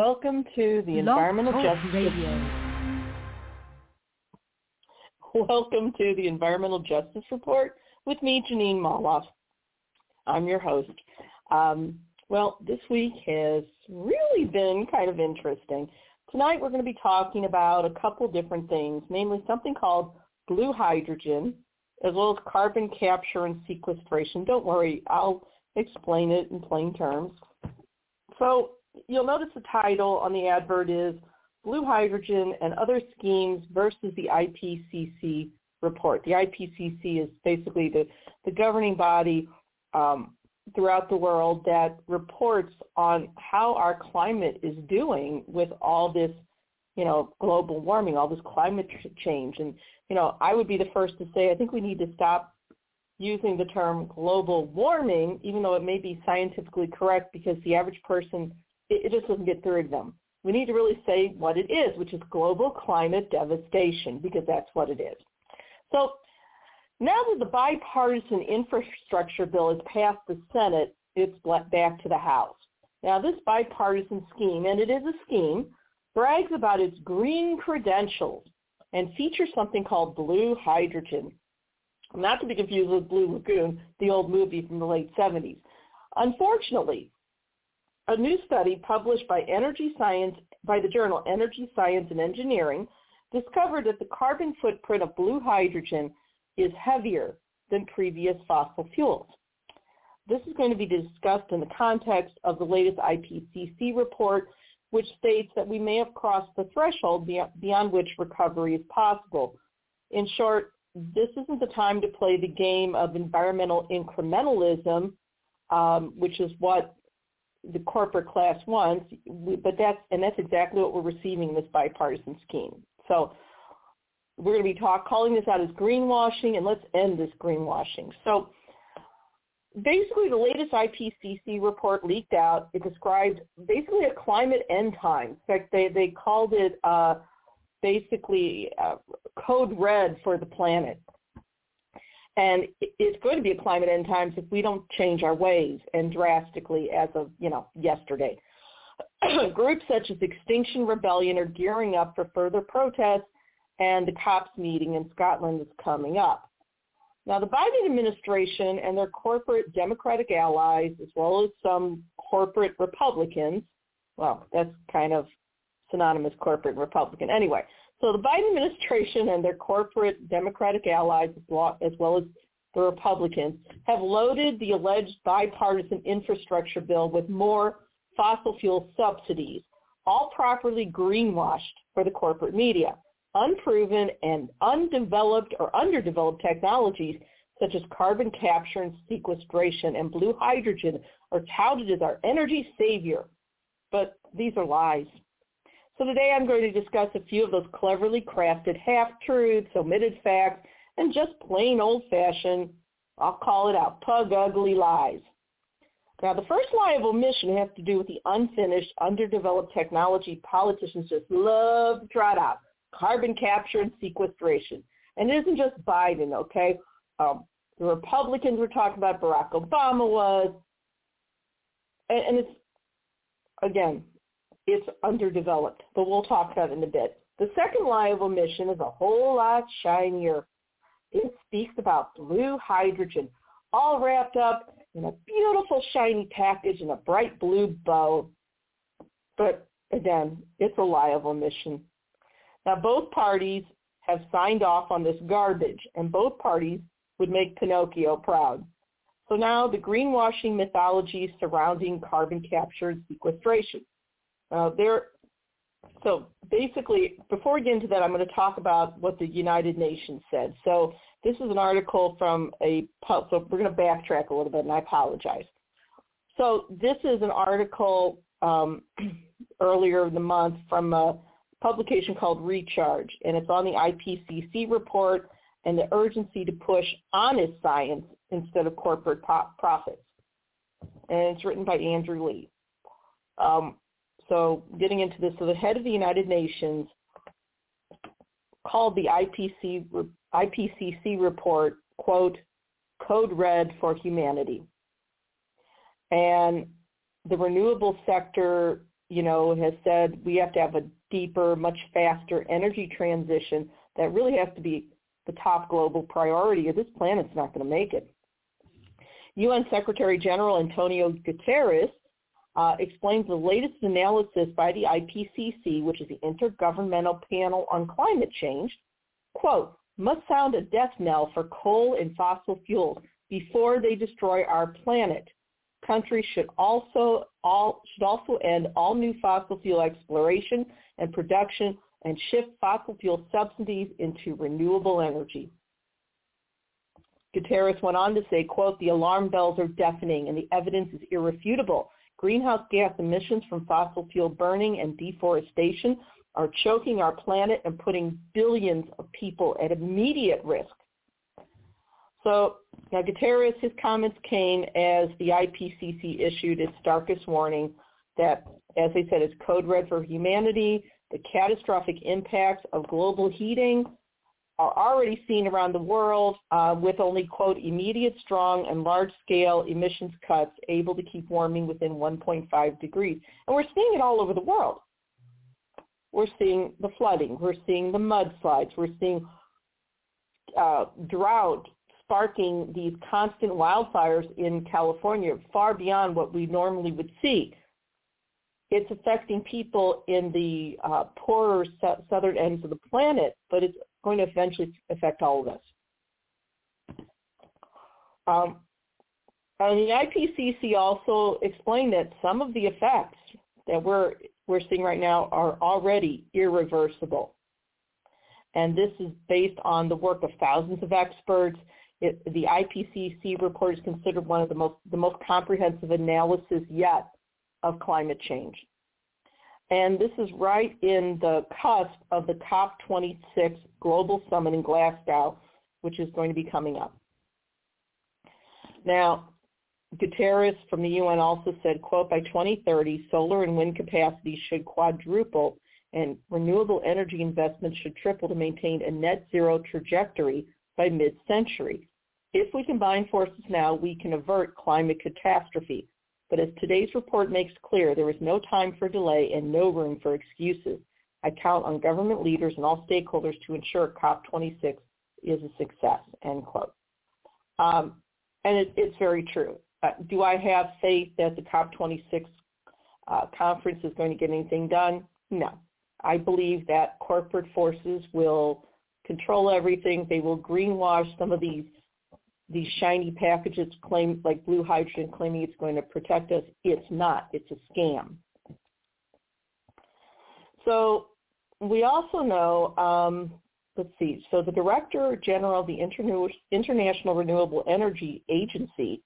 Welcome to the Environmental Talk Justice Radio. Welcome to the Environmental Justice Report with me, Jeanine Molloff. I'm your host. Um, well, this week has really been kind of interesting. Tonight we're going to be talking about a couple different things, namely something called blue hydrogen, as well as carbon capture and sequestration. Don't worry, I'll explain it in plain terms. So you'll notice the title on the advert is Blue Hydrogen and Other Schemes versus the IPCC report. The IPCC is basically the, the governing body um, throughout the world that reports on how our climate is doing with all this, you know, global warming, all this climate change. And, you know, I would be the first to say I think we need to stop using the term global warming, even though it may be scientifically correct because the average person it, it just doesn't get through to them. We need to really say what it is, which is global climate devastation, because that's what it is. So now that the bipartisan infrastructure bill has passed the Senate, it's back to the House. Now this bipartisan scheme, and it is a scheme, brags about its green credentials and features something called blue hydrogen. Not to be confused with Blue Lagoon, the old movie from the late 70s. Unfortunately, a new study published by Energy Science by the journal Energy Science and Engineering discovered that the carbon footprint of blue hydrogen is heavier than previous fossil fuels. This is going to be discussed in the context of the latest IPCC report, which states that we may have crossed the threshold beyond which recovery is possible. In short, this isn't the time to play the game of environmental incrementalism, um, which is what the corporate class wants, but that's and that's exactly what we're receiving in this bipartisan scheme. So we're going to be talk, calling this out as greenwashing, and let's end this greenwashing. So basically, the latest IPCC report leaked out. It described basically a climate end time. In fact, they they called it uh, basically uh, code red for the planet. And it's going to be a climate end times if we don't change our ways and drastically as of, you know, yesterday. Groups such as Extinction Rebellion are gearing up for further protests and the COPs meeting in Scotland is coming up. Now, the Biden administration and their corporate Democratic allies, as well as some corporate Republicans, well, that's kind of synonymous corporate Republican. Anyway, so the Biden administration and their corporate Democratic allies, as well as the Republicans, have loaded the alleged bipartisan infrastructure bill with more fossil fuel subsidies, all properly greenwashed for the corporate media. Unproven and undeveloped or underdeveloped technologies such as carbon capture and sequestration and blue hydrogen are touted as our energy savior. But these are lies. So today I'm going to discuss a few of those cleverly crafted half-truths, omitted facts, and just plain old-fashioned, I'll call it out, pug ugly lies. Now the first lie of omission has to do with the unfinished, underdeveloped technology politicians just love to trot out, carbon capture and sequestration. And it isn't just Biden, okay? Um, the Republicans were talking about, Barack Obama was, and, and it's, again, it's underdeveloped, but we'll talk about it in a bit. The second lie of omission is a whole lot shinier. It speaks about blue hydrogen, all wrapped up in a beautiful shiny package in a bright blue bow. But again, it's a lie of omission. Now both parties have signed off on this garbage, and both parties would make Pinocchio proud. So now the greenwashing mythology surrounding carbon capture and sequestration. Uh, there, so basically, before we get into that, I'm going to talk about what the United Nations said. So this is an article from a, so we're going to backtrack a little bit, and I apologize. So this is an article um, earlier in the month from a publication called Recharge, and it's on the IPCC report and the urgency to push honest science instead of corporate profits. And it's written by Andrew Lee. Um, so getting into this, so the head of the United Nations called the IPC, IPCC report, quote, code red for humanity. And the renewable sector you know, has said we have to have a deeper, much faster energy transition that really has to be the top global priority or this planet's not going to make it. UN Secretary General Antonio Guterres uh, explains the latest analysis by the IPCC, which is the Intergovernmental Panel on Climate Change, quote, must sound a death knell for coal and fossil fuels before they destroy our planet. Countries should also all should also end all new fossil fuel exploration and production and shift fossil fuel subsidies into renewable energy. Guterres went on to say, quote, the alarm bells are deafening and the evidence is irrefutable. Greenhouse gas emissions from fossil fuel burning and deforestation are choking our planet and putting billions of people at immediate risk. So now Guterres, his comments came as the IPCC issued its darkest warning that, as they said, it's code red for humanity. The catastrophic impacts of global heating are already seen around the world uh, with only, quote, immediate, strong, and large-scale emissions cuts able to keep warming within 1.5 degrees. And we're seeing it all over the world. We're seeing the flooding. We're seeing the mudslides. We're seeing uh, drought sparking these constant wildfires in California far beyond what we normally would see. It's affecting people in the uh, poorer southern ends of the planet, but it's going to eventually affect all of us. Um, and the IPCC also explained that some of the effects that we're we're seeing right now are already irreversible. And this is based on the work of thousands of experts. It, the IPCC report is considered one of the most the most comprehensive analysis yet of climate change. And this is right in the cusp of the COP26 Global Summit in Glasgow, which is going to be coming up. Now, Guterres from the UN also said, quote, by 2030, solar and wind capacity should quadruple and renewable energy investments should triple to maintain a net zero trajectory by mid-century. If we combine forces now, we can avert climate catastrophe. But as today's report makes clear, there is no time for delay and no room for excuses. I count on government leaders and all stakeholders to ensure COP26 is a success, end quote. Um, and it, it's very true. Uh, do I have faith that the COP26 uh, conference is going to get anything done? No. I believe that corporate forces will control everything. They will greenwash some of these these shiny packages claim like blue hydrogen claiming it's going to protect us. It's not. It's a scam. So we also know, um, let's see, so the Director General of the International Renewable Energy Agency,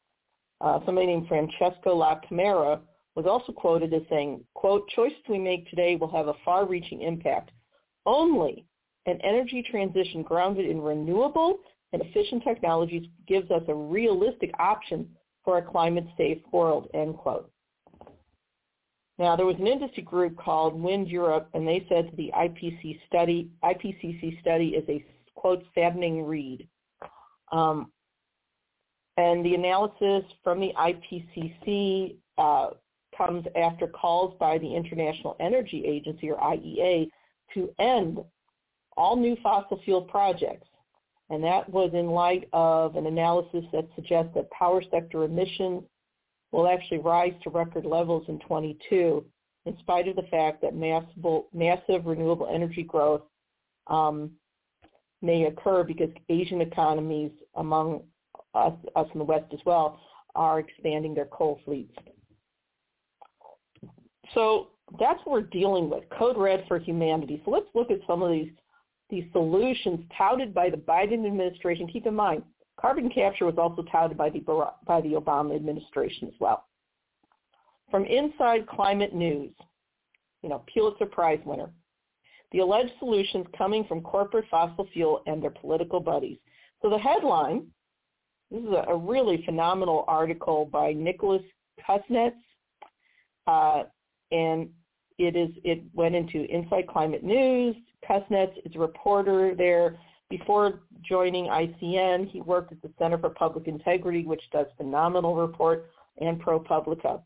uh, somebody named Francesco La Camera, was also quoted as saying, quote, choices we make today will have a far-reaching impact. Only an energy transition grounded in renewable and efficient technologies gives us a realistic option for a climate-safe world, end quote. Now, there was an industry group called Wind Europe, and they said the IPC study, IPCC study is a, quote, saddening read. Um, and the analysis from the IPCC uh, comes after calls by the International Energy Agency, or IEA, to end all new fossil fuel projects and that was in light of an analysis that suggests that power sector emissions will actually rise to record levels in 22, in spite of the fact that massive, massive renewable energy growth um, may occur because Asian economies, among us, us in the West as well, are expanding their coal fleets. So that's what we're dealing with, code red for humanity. So let's look at some of these these solutions touted by the Biden administration. Keep in mind, carbon capture was also touted by the, by the Obama administration as well. From Inside Climate News, you know, Pulitzer Prize winner, the alleged solutions coming from corporate fossil fuel and their political buddies. So the headline, this is a, a really phenomenal article by Nicholas Kusnetz, uh, and it is it went into Inside Climate News. Kusnetz is a reporter there. Before joining ICN, he worked at the Center for Public Integrity, which does phenomenal reports, and ProPublica.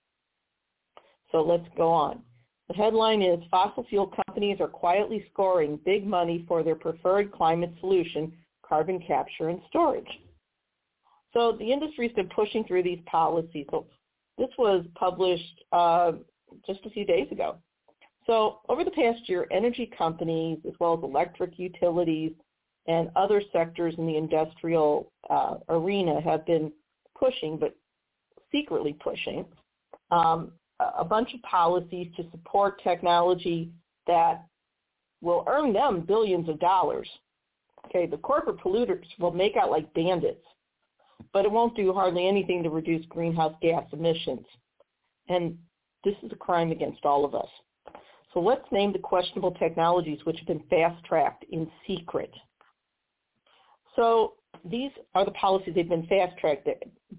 So let's go on. The headline is Fossil Fuel Companies Are Quietly Scoring Big Money for Their Preferred Climate Solution, Carbon Capture and Storage. So the industry's been pushing through these policies. So this was published uh, just a few days ago. So over the past year, energy companies, as well as electric utilities and other sectors in the industrial uh, arena have been pushing, but secretly pushing, um, a bunch of policies to support technology that will earn them billions of dollars. Okay, the corporate polluters will make out like bandits, but it won't do hardly anything to reduce greenhouse gas emissions. And this is a crime against all of us. So let's name the questionable technologies which have been fast-tracked in secret. So these are the policies they've been fast-tracked.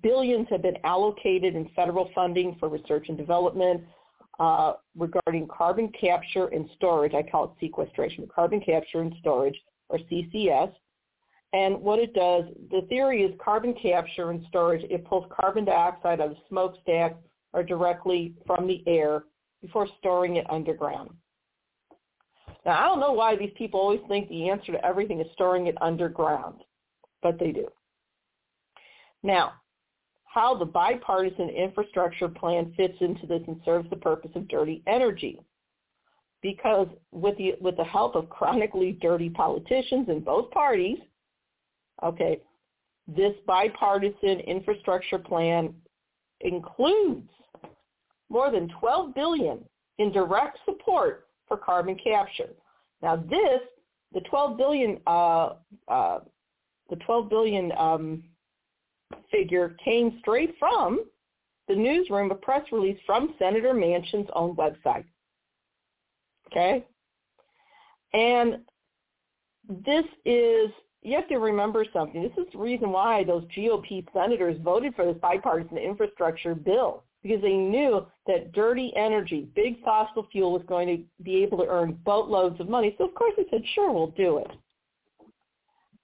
Billions have been allocated in federal funding for research and development uh, regarding carbon capture and storage. I call it sequestration, carbon capture and storage, or CCS. And what it does, the theory is carbon capture and storage, it pulls carbon dioxide out of smokestack or directly from the air before storing it underground. Now, I don't know why these people always think the answer to everything is storing it underground, but they do. Now, how the bipartisan infrastructure plan fits into this and serves the purpose of dirty energy. Because with the, with the help of chronically dirty politicians in both parties, okay, this bipartisan infrastructure plan includes more than 12 billion in direct support for carbon capture. Now this, the 12 billion, uh, uh, the 12 billion um, figure came straight from the newsroom, a press release from Senator Manchin's own website. Okay? And this is, you have to remember something. This is the reason why those GOP senators voted for this bipartisan infrastructure bill because they knew that dirty energy, big fossil fuel was going to be able to earn boatloads of money. So of course they said, sure, we'll do it.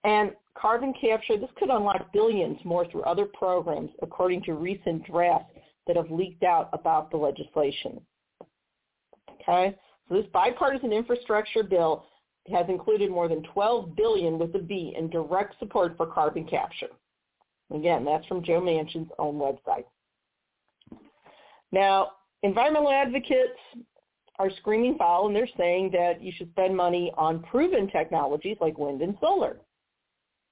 And carbon capture, this could unlock billions more through other programs, according to recent drafts that have leaked out about the legislation. Okay? So this bipartisan infrastructure bill has included more than 12 billion with a B in direct support for carbon capture. Again, that's from Joe Manchin's own website. Now, environmental advocates are screaming foul and they're saying that you should spend money on proven technologies like wind and solar.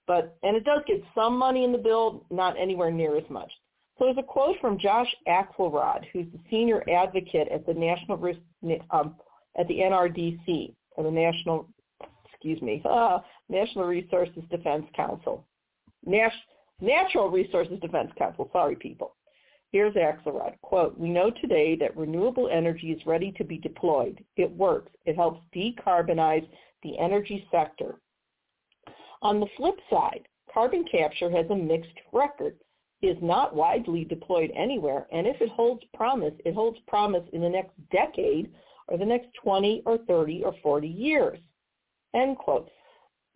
But and it does get some money in the bill, not anywhere near as much. So there's a quote from Josh Axelrod, who's the senior advocate at the National um, at the NRDC, or the National, excuse me, uh, National Resources Defense Council, Nas- Natural Resources Defense Council. Sorry, people. Here's Axelrod. Quote, we know today that renewable energy is ready to be deployed. It works. It helps decarbonize the energy sector. On the flip side, carbon capture has a mixed record. Is not widely deployed anywhere, and if it holds promise, it holds promise in the next decade or the next 20 or 30 or 40 years. End quote.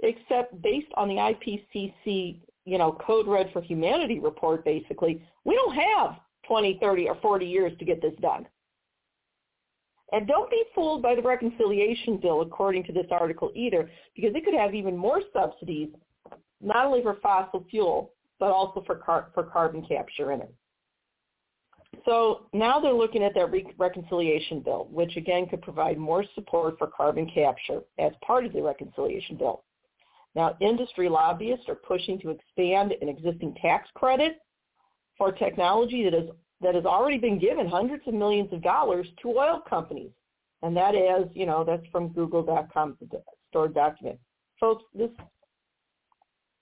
Except based on the IPCC, you know, Code Red for Humanity report, basically, we don't have 20, 30, or 40 years to get this done. And don't be fooled by the reconciliation bill, according to this article either, because it could have even more subsidies, not only for fossil fuel, but also for, car- for carbon capture in it. So now they're looking at that re- reconciliation bill, which again could provide more support for carbon capture as part of the reconciliation bill. Now, industry lobbyists are pushing to expand an existing tax credit for technology that is that has already been given hundreds of millions of dollars to oil companies. And that is, you know, that's from google.com stored document. Folks, this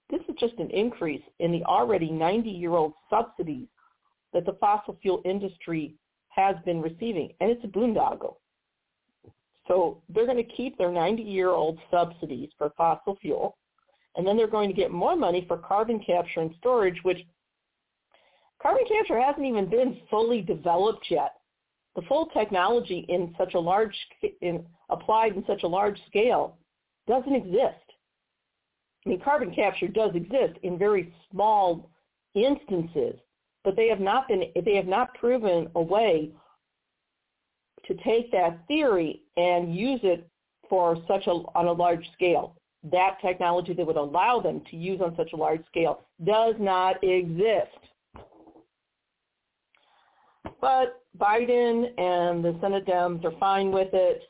this is just an increase in the already 90-year-old subsidies that the fossil fuel industry has been receiving, and it's a boondoggle. So they're going to keep their 90-year-old subsidies for fossil fuel, and then they're going to get more money for carbon capture and storage, which Carbon capture hasn't even been fully developed yet. The full technology in such a large, in, applied in such a large scale doesn't exist. I mean, carbon capture does exist in very small instances, but they have not been, they have not proven a way to take that theory and use it for such a on a large scale. That technology that would allow them to use on such a large scale does not exist. But Biden and the Senate Dems are fine with it.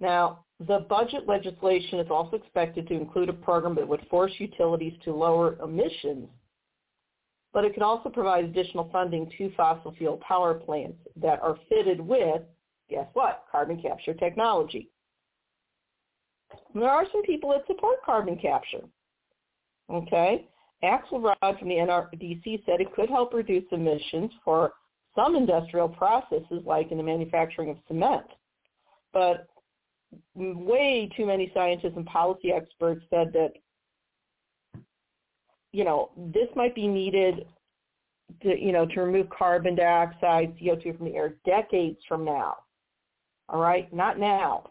Now, the budget legislation is also expected to include a program that would force utilities to lower emissions, but it could also provide additional funding to fossil fuel power plants that are fitted with, guess what, carbon capture technology. There are some people that support carbon capture. Okay? Axelrod from the NRDC said it could help reduce emissions for some industrial processes like in the manufacturing of cement. But way too many scientists and policy experts said that, you know, this might be needed to, you know, to remove carbon dioxide, CO2 from the air decades from now. All right? Not now.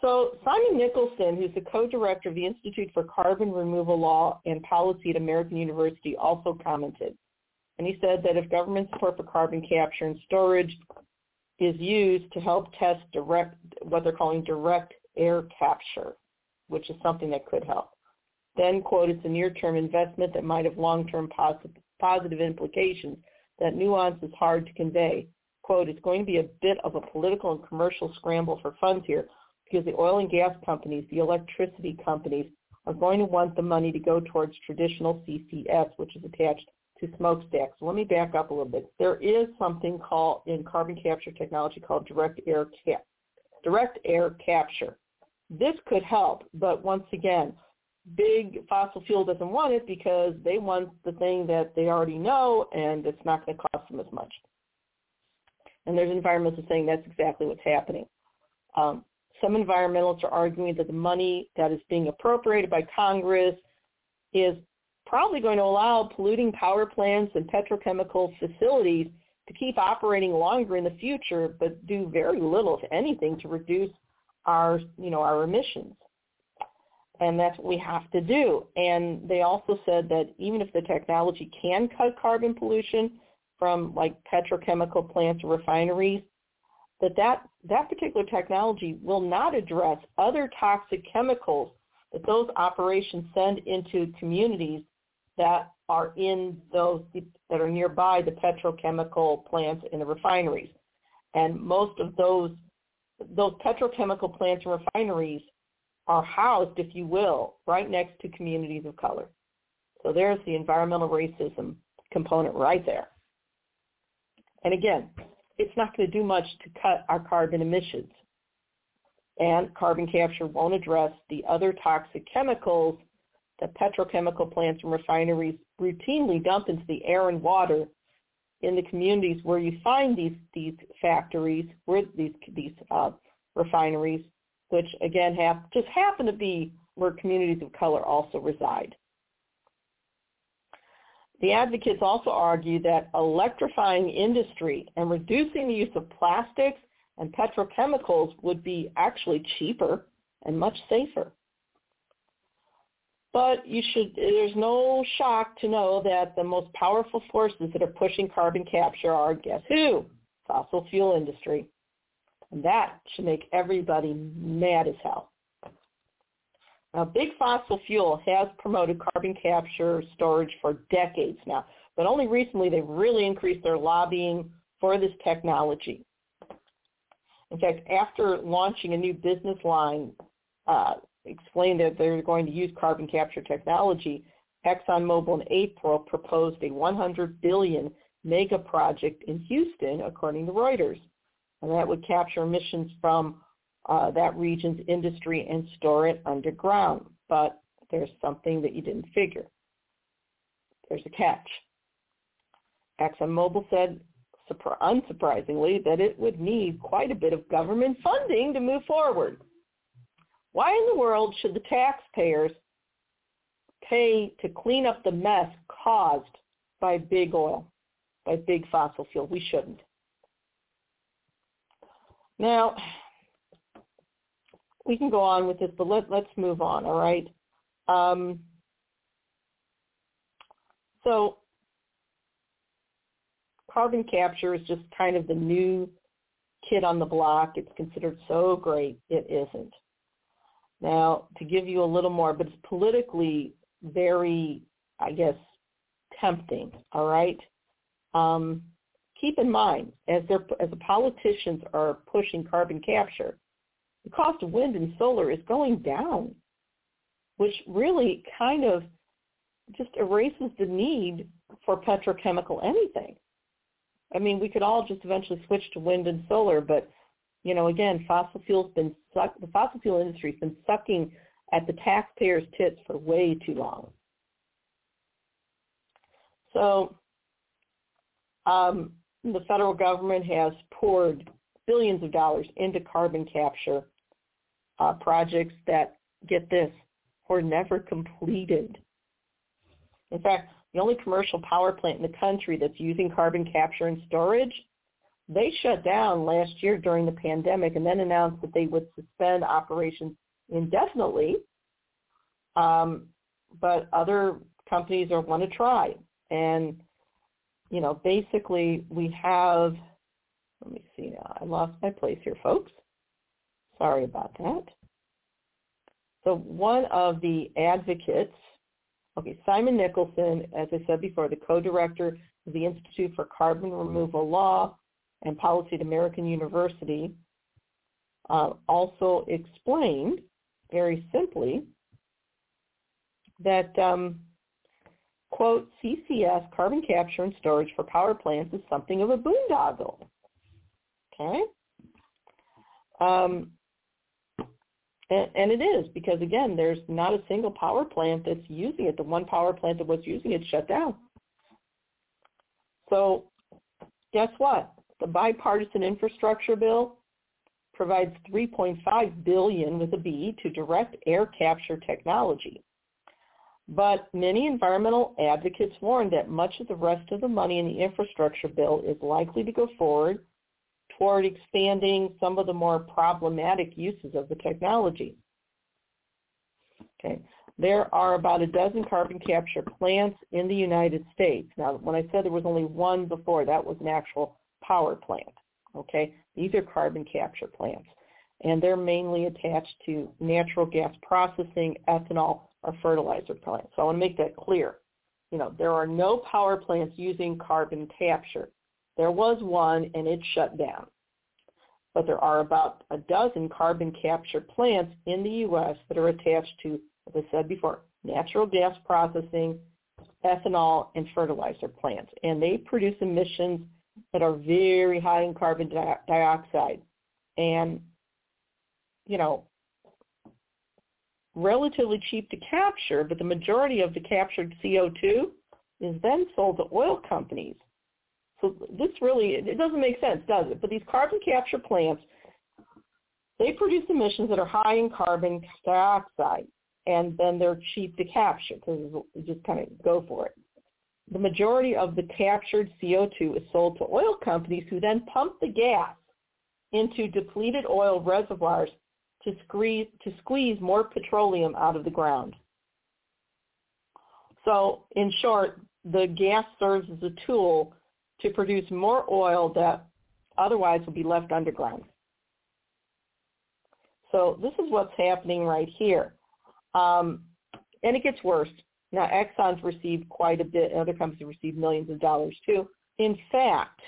So Simon Nicholson, who's the co-director of the Institute for Carbon Removal Law and Policy at American University, also commented. And he said that if government support for carbon capture and storage is used to help test direct, what they're calling direct air capture, which is something that could help. Then, quote, it's a near-term investment that might have long-term positive, positive implications. That nuance is hard to convey. Quote, it's going to be a bit of a political and commercial scramble for funds here because the oil and gas companies, the electricity companies, are going to want the money to go towards traditional CCS, which is attached to smokestacks. Let me back up a little bit. There is something called in carbon capture technology called direct air cap, direct air capture. This could help, but once again, big fossil fuel doesn't want it because they want the thing that they already know and it's not going to cost them as much. And there's environmentalists saying that's exactly what's happening. Um, some environmentalists are arguing that the money that is being appropriated by Congress is probably going to allow polluting power plants and petrochemical facilities to keep operating longer in the future, but do very little, if anything, to reduce our, you know, our emissions. And that's what we have to do. And they also said that even if the technology can cut carbon pollution from like petrochemical plants or refineries, that that, that particular technology will not address other toxic chemicals that those operations send into communities that are in those that are nearby the petrochemical plants and the refineries. And most of those those petrochemical plants and refineries are housed, if you will, right next to communities of color. So there's the environmental racism component right there. And again, it's not going to do much to cut our carbon emissions. And carbon capture won't address the other toxic chemicals that petrochemical plants and refineries routinely dump into the air and water in the communities where you find these these factories, where these these uh, refineries, which again have just happen to be where communities of color also reside. The advocates also argue that electrifying industry and reducing the use of plastics and petrochemicals would be actually cheaper and much safer. But you should, there's no shock to know that the most powerful forces that are pushing carbon capture are, guess who? Fossil fuel industry. And that should make everybody mad as hell. Now, big fossil fuel has promoted carbon capture storage for decades now, but only recently they've really increased their lobbying for this technology. In fact, after launching a new business line uh, explained that they're going to use carbon capture technology, ExxonMobil in April proposed a 100 billion mega project in Houston, according to Reuters, and that would capture emissions from uh, that region's industry and store it underground. But there's something that you didn't figure. There's a catch. ExxonMobil said, unsurprisingly, that it would need quite a bit of government funding to move forward. Why in the world should the taxpayers pay to clean up the mess caused by big oil, by big fossil fuel? We shouldn't. Now, we can go on with this, but let, let's move on, all right? Um, so carbon capture is just kind of the new kid on the block. It's considered so great. It isn't. Now, to give you a little more, but it's politically very, I guess, tempting. All right. Um, keep in mind, as as the politicians are pushing carbon capture, the cost of wind and solar is going down, which really kind of just erases the need for petrochemical anything. I mean, we could all just eventually switch to wind and solar, but you know, again, fossil fuel's been suck the fossil fuel industry's been sucking at the taxpayers' tits for way too long. So um, the federal government has poured billions of dollars into carbon capture uh, projects that, get this, were never completed. In fact, the only commercial power plant in the country that's using carbon capture and storage, they shut down last year during the pandemic and then announced that they would suspend operations indefinitely. Um, but other companies are want to try. And, you know, basically we have, let me see now, I lost my place here, folks. Sorry about that. So one of the advocates Okay, Simon Nicholson, as I said before, the co-director of the Institute for Carbon Removal Law and Policy at American University, uh, also explained very simply that, um, quote, CCS, carbon capture and storage for power plants, is something of a boondoggle. Okay? Um, and, and it is because again, there's not a single power plant that's using it. The one power plant that was using it shut down. So guess what? The bipartisan infrastructure bill provides 3.5 billion with a B to direct air capture technology. But many environmental advocates warn that much of the rest of the money in the infrastructure bill is likely to go forward toward expanding some of the more problematic uses of the technology. Okay. There are about a dozen carbon capture plants in the United States. Now, when I said there was only one before, that was an actual power plant. Okay. These are carbon capture plants. And they're mainly attached to natural gas processing, ethanol, or fertilizer plants. So I want to make that clear. You know, there are no power plants using carbon capture. There was one and it shut down. But there are about a dozen carbon capture plants in the U.S. that are attached to, as I said before, natural gas processing, ethanol, and fertilizer plants. And they produce emissions that are very high in carbon di- dioxide. And, you know, relatively cheap to capture, but the majority of the captured CO2 is then sold to oil companies so this really, it doesn't make sense, does it? But these carbon capture plants, they produce emissions that are high in carbon dioxide, and then they're cheap to capture because you just kind of go for it. The majority of the captured CO2 is sold to oil companies who then pump the gas into depleted oil reservoirs to squeeze, to squeeze more petroleum out of the ground. So in short, the gas serves as a tool to produce more oil that otherwise would be left underground. So this is what's happening right here. Um, and it gets worse. Now, Exxon's received quite a bit. Other companies received millions of dollars too. In fact,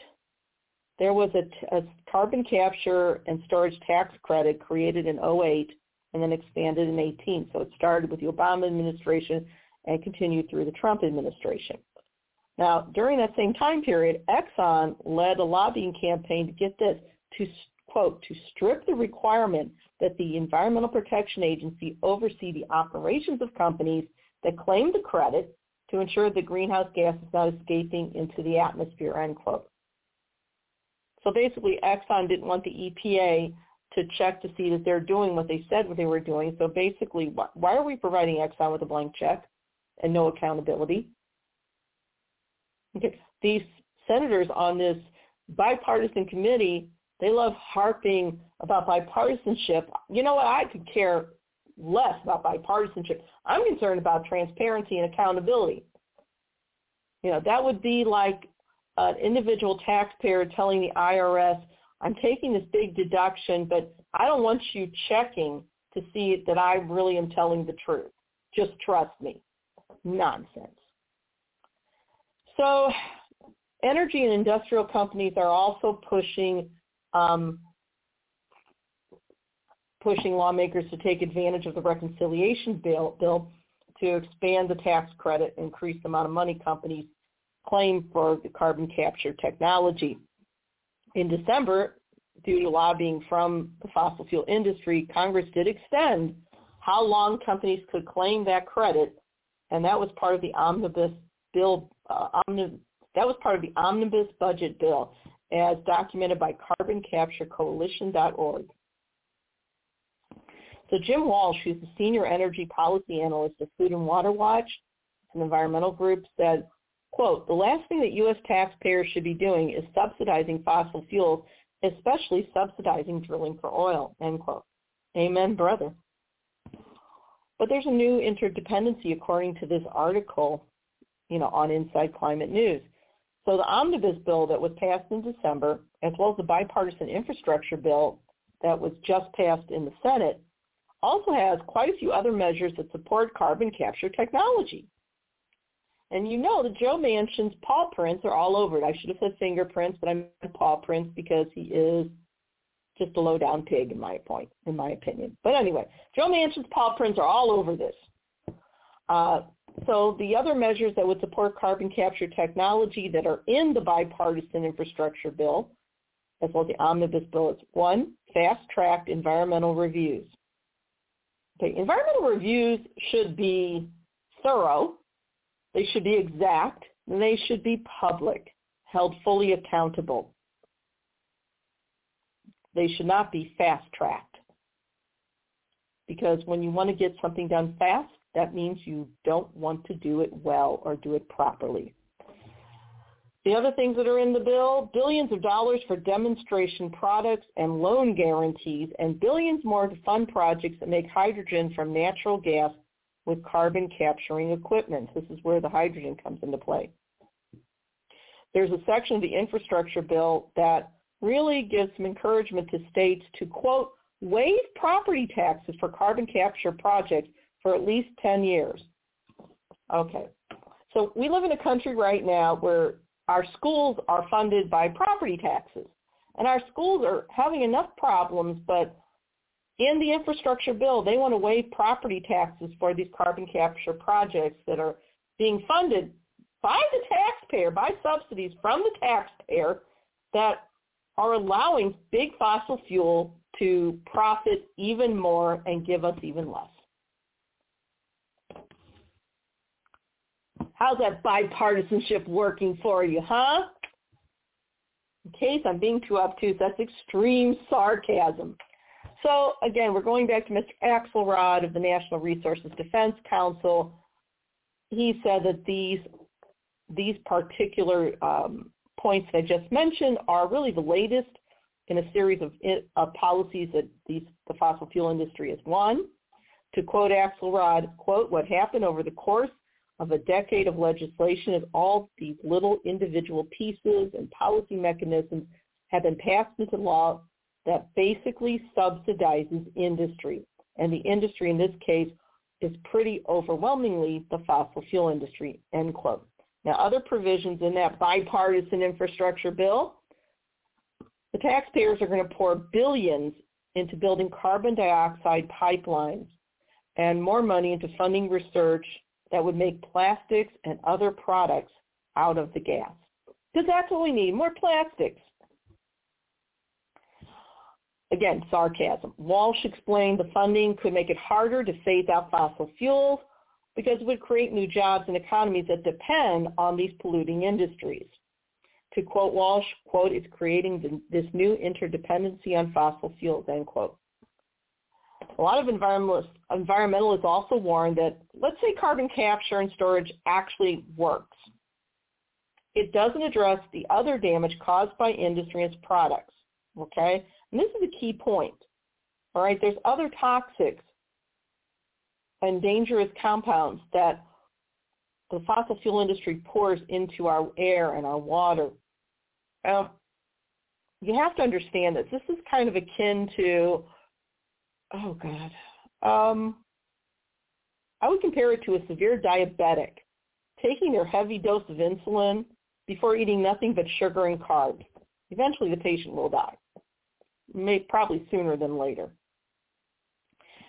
there was a, a carbon capture and storage tax credit created in 08 and then expanded in 18. So it started with the Obama administration and continued through the Trump administration. Now, during that same time period, Exxon led a lobbying campaign to get this, to quote, to strip the requirement that the Environmental Protection Agency oversee the operations of companies that claim the credit to ensure the greenhouse gas is not escaping into the atmosphere, end quote. So basically, Exxon didn't want the EPA to check to see that they're doing what they said what they were doing. So basically, why are we providing Exxon with a blank check and no accountability? Okay. These senators on this bipartisan committee, they love harping about bipartisanship. You know what? I could care less about bipartisanship. I'm concerned about transparency and accountability. You know, that would be like an individual taxpayer telling the IRS, I'm taking this big deduction, but I don't want you checking to see that I really am telling the truth. Just trust me. Nonsense. So energy and industrial companies are also pushing um, pushing lawmakers to take advantage of the reconciliation bill, bill to expand the tax credit, increase the amount of money companies claim for the carbon capture technology. In December, due to lobbying from the fossil fuel industry, Congress did extend how long companies could claim that credit, and that was part of the omnibus bill. Uh, omnibus, that was part of the omnibus budget bill, as documented by CarbonCaptureCoalition.org. So Jim Walsh, who's the senior energy policy analyst at Food and Water Watch, an environmental group, said, quote, the last thing that U.S. taxpayers should be doing is subsidizing fossil fuels, especially subsidizing drilling for oil, end quote. Amen, brother. But there's a new interdependency according to this article, you know, on Inside Climate News. So the omnibus bill that was passed in December, as well as the bipartisan infrastructure bill that was just passed in the Senate, also has quite a few other measures that support carbon capture technology. And you know that Joe Manchin's paw prints are all over it. I should have said fingerprints, but I meant paw prints because he is just a low down pig in my point, in my opinion. But anyway, Joe Manchin's paw prints are all over this. Uh, so the other measures that would support carbon capture technology that are in the bipartisan infrastructure bill, as well as the omnibus bill, is one, fast-tracked environmental reviews. Okay, environmental reviews should be thorough, they should be exact, and they should be public, held fully accountable. They should not be fast-tracked. Because when you want to get something done fast, that means you don't want to do it well or do it properly. The other things that are in the bill, billions of dollars for demonstration products and loan guarantees, and billions more to fund projects that make hydrogen from natural gas with carbon capturing equipment. This is where the hydrogen comes into play. There's a section of the infrastructure bill that really gives some encouragement to states to, quote, waive property taxes for carbon capture projects for at least 10 years. Okay. So we live in a country right now where our schools are funded by property taxes. And our schools are having enough problems, but in the infrastructure bill, they want to waive property taxes for these carbon capture projects that are being funded by the taxpayer, by subsidies from the taxpayer that are allowing big fossil fuel to profit even more and give us even less. How's that bipartisanship working for you, huh? In case I'm being too obtuse, that's extreme sarcasm. So again, we're going back to Mr. Axelrod of the National Resources Defense Council. He said that these these particular um, points that I just mentioned are really the latest in a series of, of policies that these, the fossil fuel industry has won. To quote Axelrod, quote, what happened over the course of a decade of legislation is all these little individual pieces and policy mechanisms have been passed into law that basically subsidizes industry. And the industry in this case is pretty overwhelmingly the fossil fuel industry, end quote. Now, other provisions in that bipartisan infrastructure bill, the taxpayers are going to pour billions into building carbon dioxide pipelines and more money into funding research that would make plastics and other products out of the gas. Because that's what we need, more plastics. Again, sarcasm. Walsh explained the funding could make it harder to phase out fossil fuels because it would create new jobs and economies that depend on these polluting industries. To quote Walsh, quote, it's creating this new interdependency on fossil fuels, end quote. A lot of environmentalists, environmentalists also warn that, let's say carbon capture and storage actually works. It doesn't address the other damage caused by industry and its products, okay? And this is a key point, all right? There's other toxics and dangerous compounds that the fossil fuel industry pours into our air and our water you have to understand that this is kind of akin to, oh God, um, I would compare it to a severe diabetic taking their heavy dose of insulin before eating nothing but sugar and carbs. Eventually the patient will die, may, probably sooner than later.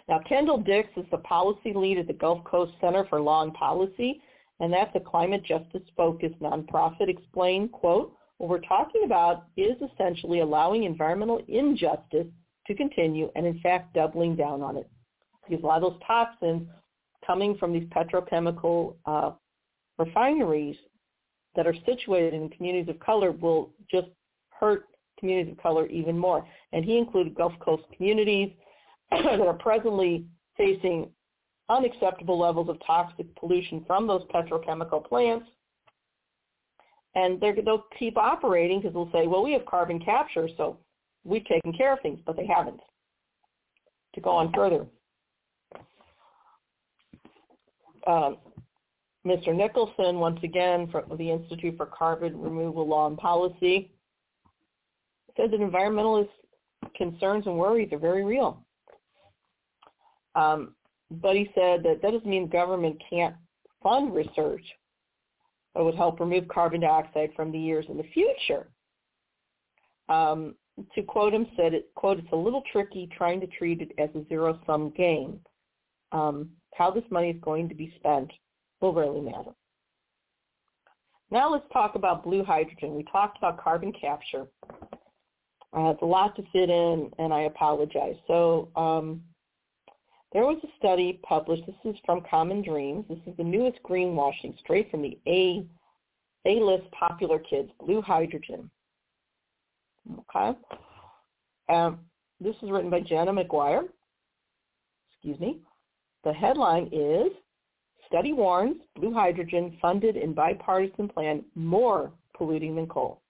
Now, Kendall Dix is the policy lead at the Gulf Coast Center for Law and Policy, and that's a climate justice-focused nonprofit, explained, quote, what we're talking about is essentially allowing environmental injustice to continue and, in fact, doubling down on it. Because a lot of those toxins coming from these petrochemical uh, refineries that are situated in communities of color will just hurt communities of color even more. And he included Gulf Coast communities that are presently facing unacceptable levels of toxic pollution from those petrochemical plants. And they'll keep operating because they'll say, well, we have carbon capture, so we've taken care of things, but they haven't. To go on further, um, Mr. Nicholson, once again, from the Institute for Carbon Removal Law and Policy, said that environmentalist concerns and worries are very real. Um, but he said that that doesn't mean government can't fund research that would help remove carbon dioxide from the years in the future. Um, to quote him, said, it, quote, it's a little tricky trying to treat it as a zero-sum game. Um, how this money is going to be spent will really matter. Now let's talk about blue hydrogen. We talked about carbon capture. Uh, it's a lot to fit in, and I apologize. So um, there was a study published. This is from Common Dreams. This is the newest greenwashing, straight from the A A-list popular kids, blue hydrogen. Okay. Um, this is written by Jenna McGuire. Excuse me. The headline is Study warns blue hydrogen funded in bipartisan plan more polluting than coal.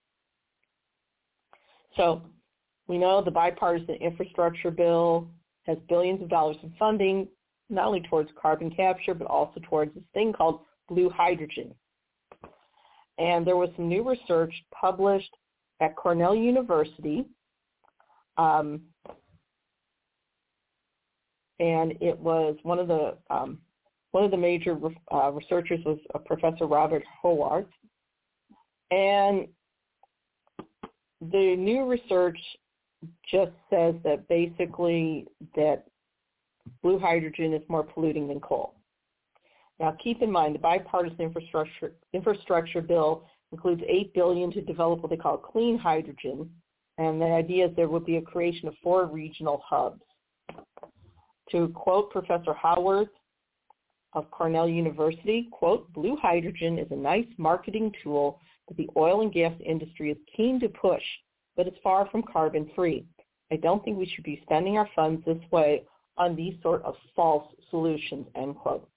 So we know the bipartisan infrastructure bill has billions of dollars in funding, not only towards carbon capture, but also towards this thing called blue hydrogen. And there was some new research published at Cornell University. Um, and it was one of the um, one of the major uh, researchers was uh, Professor Robert Howarth. And the new research just says that basically that blue hydrogen is more polluting than coal. Now keep in mind the bipartisan infrastructure infrastructure bill includes eight billion to develop what they call clean hydrogen, and the idea is there would be a creation of four regional hubs. To quote Professor Howarth, of Cornell University, quote, blue hydrogen is a nice marketing tool that the oil and gas industry is keen to push, but it's far from carbon free. I don't think we should be spending our funds this way on these sort of false solutions, end quote.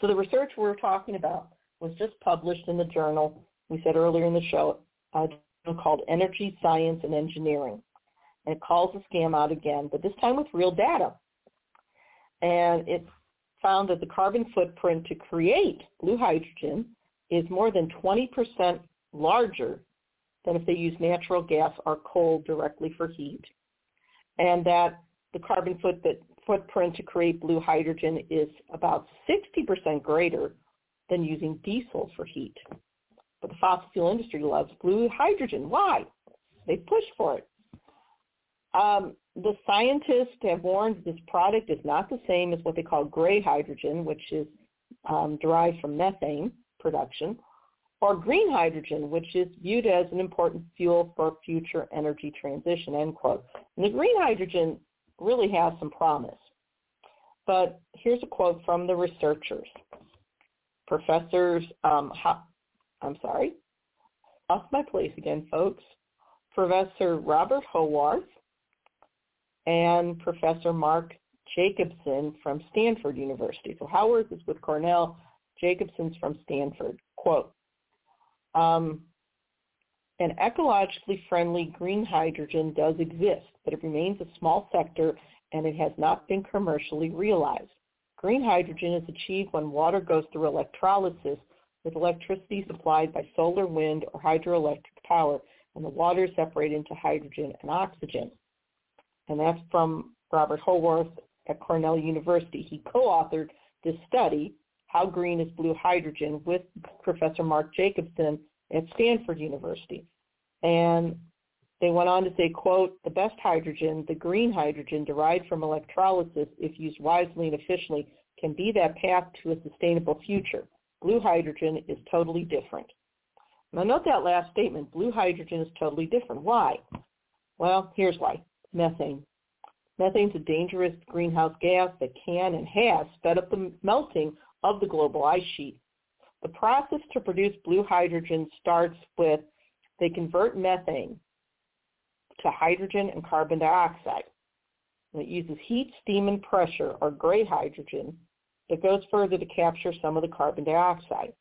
So the research we're talking about was just published in the journal, we said earlier in the show, journal called Energy, Science, and Engineering. And it calls the scam out again, but this time with real data. And it found that the carbon footprint to create blue hydrogen is more than 20% larger than if they use natural gas or coal directly for heat, and that the carbon footprint to create blue hydrogen is about 60% greater than using diesel for heat. But the fossil fuel industry loves blue hydrogen. Why? They push for it. Um, the scientists have warned this product is not the same as what they call gray hydrogen, which is um, derived from methane production, or green hydrogen, which is viewed as an important fuel for future energy transition, end quote. And the green hydrogen really has some promise. But here's a quote from the researchers. Professors, um, I'm sorry, off my place again, folks. Professor Robert Howarth and Professor Mark Jacobson from Stanford University. So Howarth is with Cornell, Jacobson's from Stanford. Quote, um, an ecologically friendly green hydrogen does exist, but it remains a small sector and it has not been commercially realized. Green hydrogen is achieved when water goes through electrolysis with electricity supplied by solar, wind, or hydroelectric power, and the water is separated into hydrogen and oxygen. And that's from Robert Howarth at Cornell University. He co-authored this study, How Green is Blue Hydrogen, with Professor Mark Jacobson at Stanford University. And they went on to say, quote, the best hydrogen, the green hydrogen derived from electrolysis, if used wisely and efficiently, can be that path to a sustainable future. Blue hydrogen is totally different. Now note that last statement, blue hydrogen is totally different. Why? Well, here's why. Methane. Methane is a dangerous greenhouse gas that can and has sped up the melting of the global ice sheet. The process to produce blue hydrogen starts with they convert methane to hydrogen and carbon dioxide. And it uses heat, steam, and pressure, or gray hydrogen, that goes further to capture some of the carbon dioxide.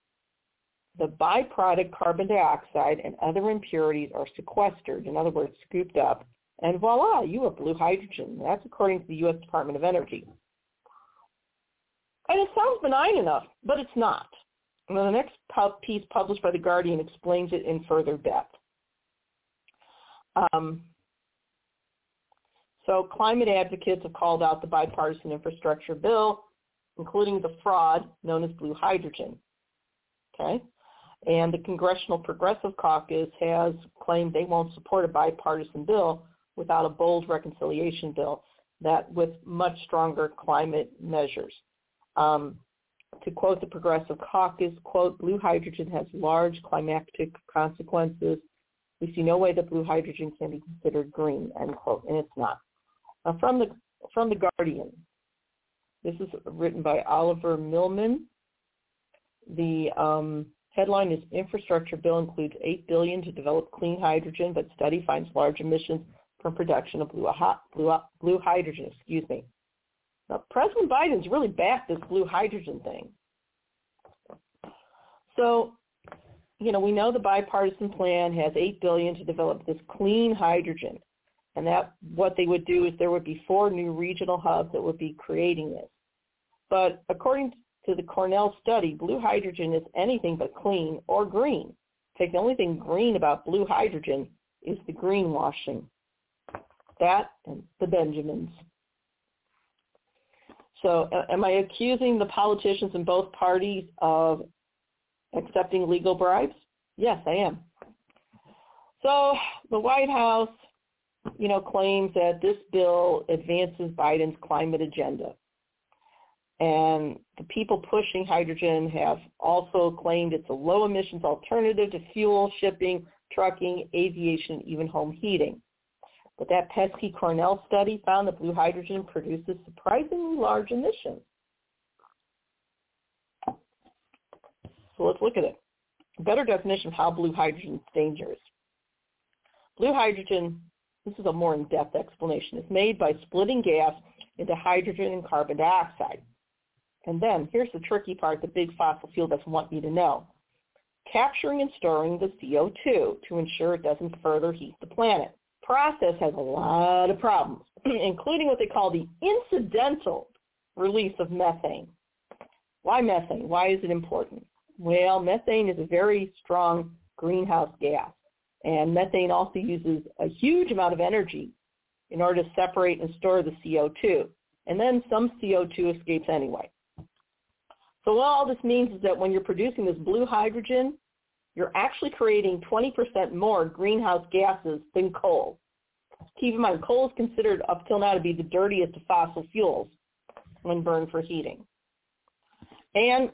The byproduct carbon dioxide and other impurities are sequestered, in other words, scooped up, and voila, you have blue hydrogen. That's according to the U.S. Department of Energy. And it sounds benign enough, but it's not. And the next piece published by The Guardian explains it in further depth. Um, so climate advocates have called out the bipartisan infrastructure bill, including the fraud known as blue hydrogen. Okay? And the Congressional Progressive Caucus has claimed they won't support a bipartisan bill without a bold reconciliation bill that with much stronger climate measures. Um, to quote the Progressive Caucus, quote, blue hydrogen has large climatic consequences. We see no way that blue hydrogen can be considered green, end quote, and it's not. Uh, from the from the Guardian, this is written by Oliver Milman. The um, headline is Infrastructure Bill includes 8 billion to develop clean hydrogen, but study finds large emissions from production of blue, blue, blue hydrogen. Excuse me. Now, President Biden's really backed this blue hydrogen thing. So, you know, we know the bipartisan plan has 8 billion to develop this clean hydrogen. And that what they would do is there would be four new regional hubs that would be creating this. But according to the Cornell study, blue hydrogen is anything but clean or green. In fact, the only thing green about blue hydrogen is the greenwashing. That and the Benjamins. So am I accusing the politicians in both parties of accepting legal bribes? Yes, I am. So the White House, you know, claims that this bill advances Biden's climate agenda. And the people pushing hydrogen have also claimed it's a low emissions alternative to fuel, shipping, trucking, aviation, even home heating. But that pesky Cornell study found that blue hydrogen produces surprisingly large emissions. So let's look at it. A better definition of how blue hydrogen is dangerous. Blue hydrogen, this is a more in-depth explanation, is made by splitting gas into hydrogen and carbon dioxide. And then here's the tricky part the big fossil fuel doesn't want you to know. Capturing and storing the CO2 to ensure it doesn't further heat the planet process has a lot of problems, including what they call the incidental release of methane. Why methane? Why is it important? Well, methane is a very strong greenhouse gas, and methane also uses a huge amount of energy in order to separate and store the CO2. And then some CO2 escapes anyway. So what all this means is that when you're producing this blue hydrogen, you're actually creating 20% more greenhouse gases than coal. Keep in mind, coal is considered up till now to be the dirtiest of fossil fuels when burned for heating. And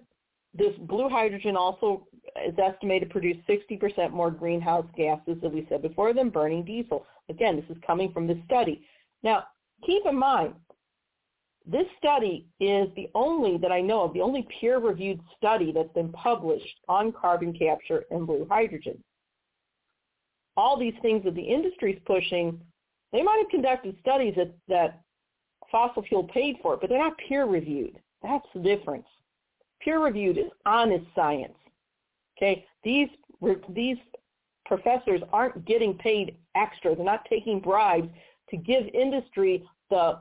this blue hydrogen also is estimated to produce 60% more greenhouse gases, as we said before, than burning diesel. Again, this is coming from this study. Now, keep in mind, this study is the only that I know of, the only peer-reviewed study that's been published on carbon capture and blue hydrogen. All these things that the industry is pushing, they might have conducted studies that, that fossil fuel paid for, but they're not peer-reviewed. That's the difference. Peer-reviewed is honest science. Okay, these these professors aren't getting paid extra. They're not taking bribes to give industry the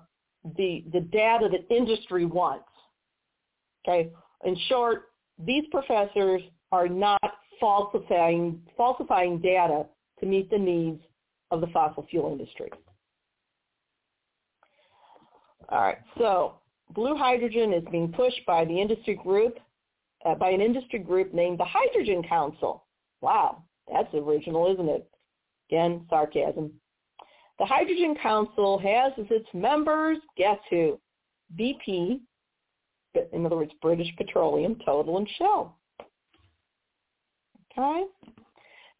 the, the data that industry wants. Okay. In short, these professors are not falsifying, falsifying data to meet the needs of the fossil fuel industry. All right, so blue hydrogen is being pushed by the industry group, uh, by an industry group named the Hydrogen Council. Wow, that's original, isn't it? Again, sarcasm. The Hydrogen Council has as its members, guess who? BP, in other words, British Petroleum, Total, and Shell. Okay?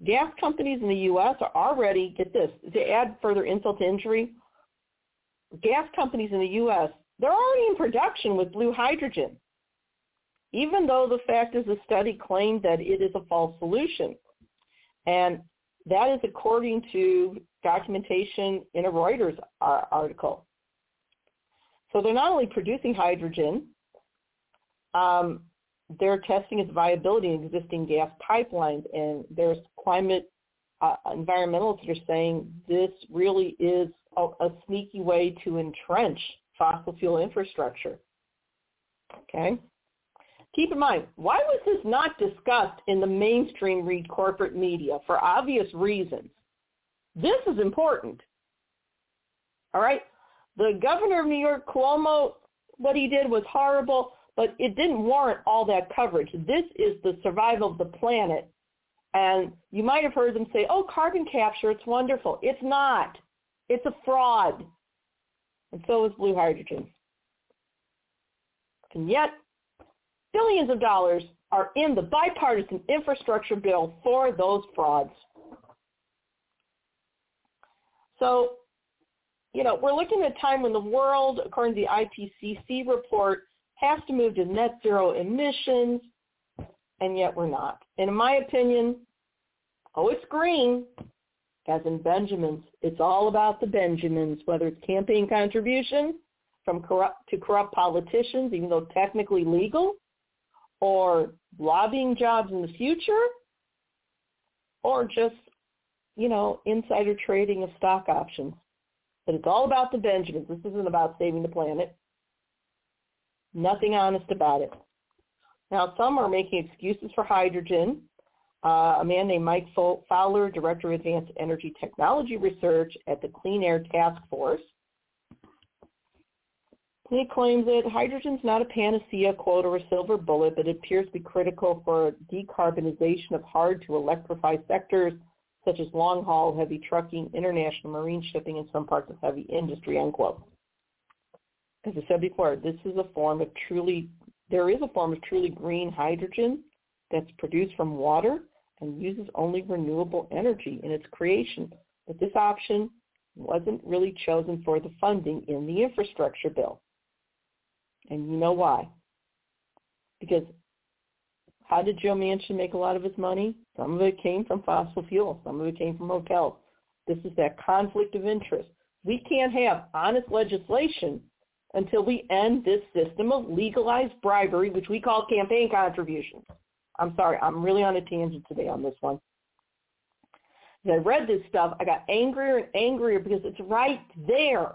Gas companies in the U.S. are already, get this, to add further insult to injury, gas companies in the U.S., they're already in production with blue hydrogen, even though the fact is the study claimed that it is a false solution. And that is according to documentation in a Reuters article. So they're not only producing hydrogen, um, they're testing its viability in existing gas pipelines, and there's climate uh, environmentalists that are saying this really is a, a sneaky way to entrench fossil fuel infrastructure. Okay? Keep in mind, why was this not discussed in the mainstream read corporate media? For obvious reasons. This is important. All right? The governor of New York, Cuomo, what he did was horrible, but it didn't warrant all that coverage. This is the survival of the planet. And you might have heard them say, oh, carbon capture, it's wonderful. It's not. It's a fraud. And so is blue hydrogen. And yet, billions of dollars are in the bipartisan infrastructure bill for those frauds. So, you know, we're looking at a time when the world, according to the IPCC report, has to move to net zero emissions, and yet we're not. And in my opinion, oh, it's green, as in Benjamins. It's all about the Benjamins, whether it's campaign contributions from corrupt to corrupt politicians, even though technically legal, or lobbying jobs in the future, or just, you know, insider trading of stock options. But it's all about the Benjamins. This isn't about saving the planet. Nothing honest about it. Now, some are making excuses for hydrogen uh, a man named Mike Fowler, Director of Advanced Energy Technology Research at the Clean Air Task Force. He claims that hydrogen is not a panacea, quote, or a silver bullet, but it appears to be critical for decarbonization of hard-to-electrify sectors such as long-haul heavy trucking, international marine shipping, and some parts of heavy industry, unquote. As I said before, this is a form of truly, there is a form of truly green hydrogen that's produced from water and uses only renewable energy in its creation. But this option wasn't really chosen for the funding in the infrastructure bill. And you know why? Because how did Joe Manchin make a lot of his money? Some of it came from fossil fuel. Some of it came from hotels. This is that conflict of interest. We can't have honest legislation until we end this system of legalized bribery, which we call campaign contributions. I'm sorry, I'm really on a tangent today on this one. As I read this stuff, I got angrier and angrier because it's right there.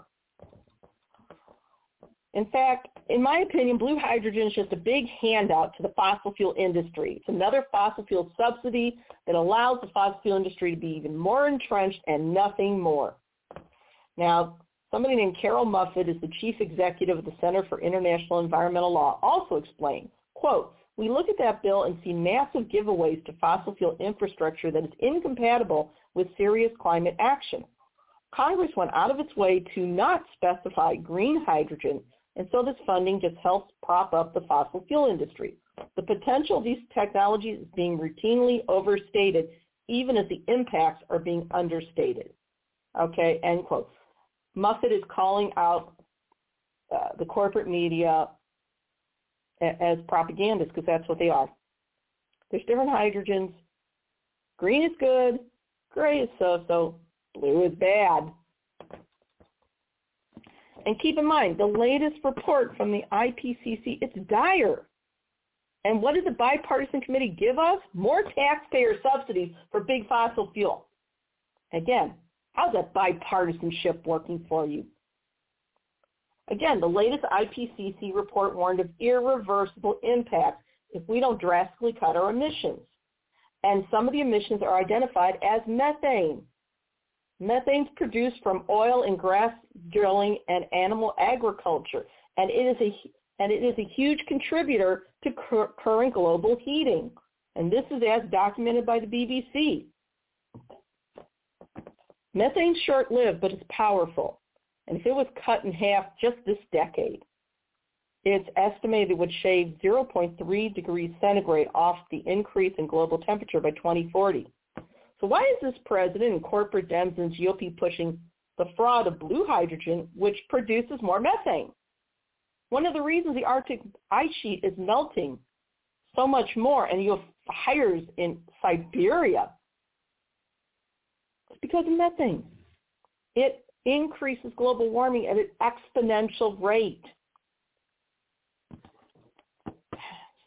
In fact, in my opinion, blue hydrogen is just a big handout to the fossil fuel industry. It's another fossil fuel subsidy that allows the fossil fuel industry to be even more entrenched and nothing more. Now, somebody named Carroll Muffett is the chief executive of the Center for International Environmental Law, also explained, quote, we look at that bill and see massive giveaways to fossil fuel infrastructure that is incompatible with serious climate action. Congress went out of its way to not specify green hydrogen, and so this funding just helps prop up the fossil fuel industry. The potential of these technologies is being routinely overstated, even as the impacts are being understated. Okay, end quote. Muffett is calling out uh, the corporate media as propagandists because that's what they are. There's different hydrogens. Green is good. Gray is so-so. Blue is bad. And keep in mind, the latest report from the IPCC, it's dire. And what did the bipartisan committee give us? More taxpayer subsidies for big fossil fuel. Again, how's that bipartisanship working for you? Again, the latest IPCC report warned of irreversible impacts if we don't drastically cut our emissions. and some of the emissions are identified as methane. Methane is produced from oil and grass drilling and animal agriculture, and it is a and it is a huge contributor to current global heating. And this is as documented by the BBC. Methane's short-lived, but it's powerful. And if it was cut in half just this decade, it's estimated it would shave 0.3 degrees centigrade off the increase in global temperature by 2040. So why is this president and corporate Dems and GOP pushing the fraud of blue hydrogen, which produces more methane? One of the reasons the Arctic ice sheet is melting so much more and you have fires in Siberia is because of methane. It increases global warming at an exponential rate.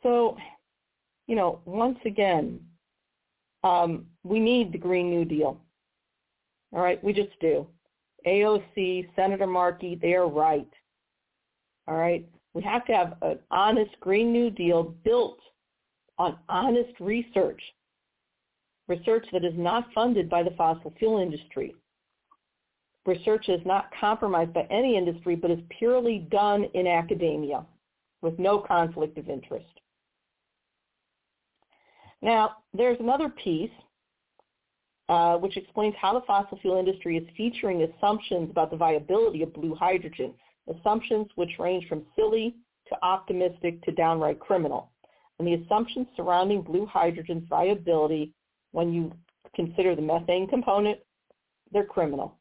So, you know, once again, um, we need the Green New Deal. All right, we just do. AOC, Senator Markey, they are right. All right, we have to have an honest Green New Deal built on honest research, research that is not funded by the fossil fuel industry, research is not compromised by any industry but is purely done in academia with no conflict of interest. Now, there's another piece uh, which explains how the fossil fuel industry is featuring assumptions about the viability of blue hydrogen, assumptions which range from silly to optimistic to downright criminal. And the assumptions surrounding blue hydrogen's viability when you consider the methane component, they're criminal.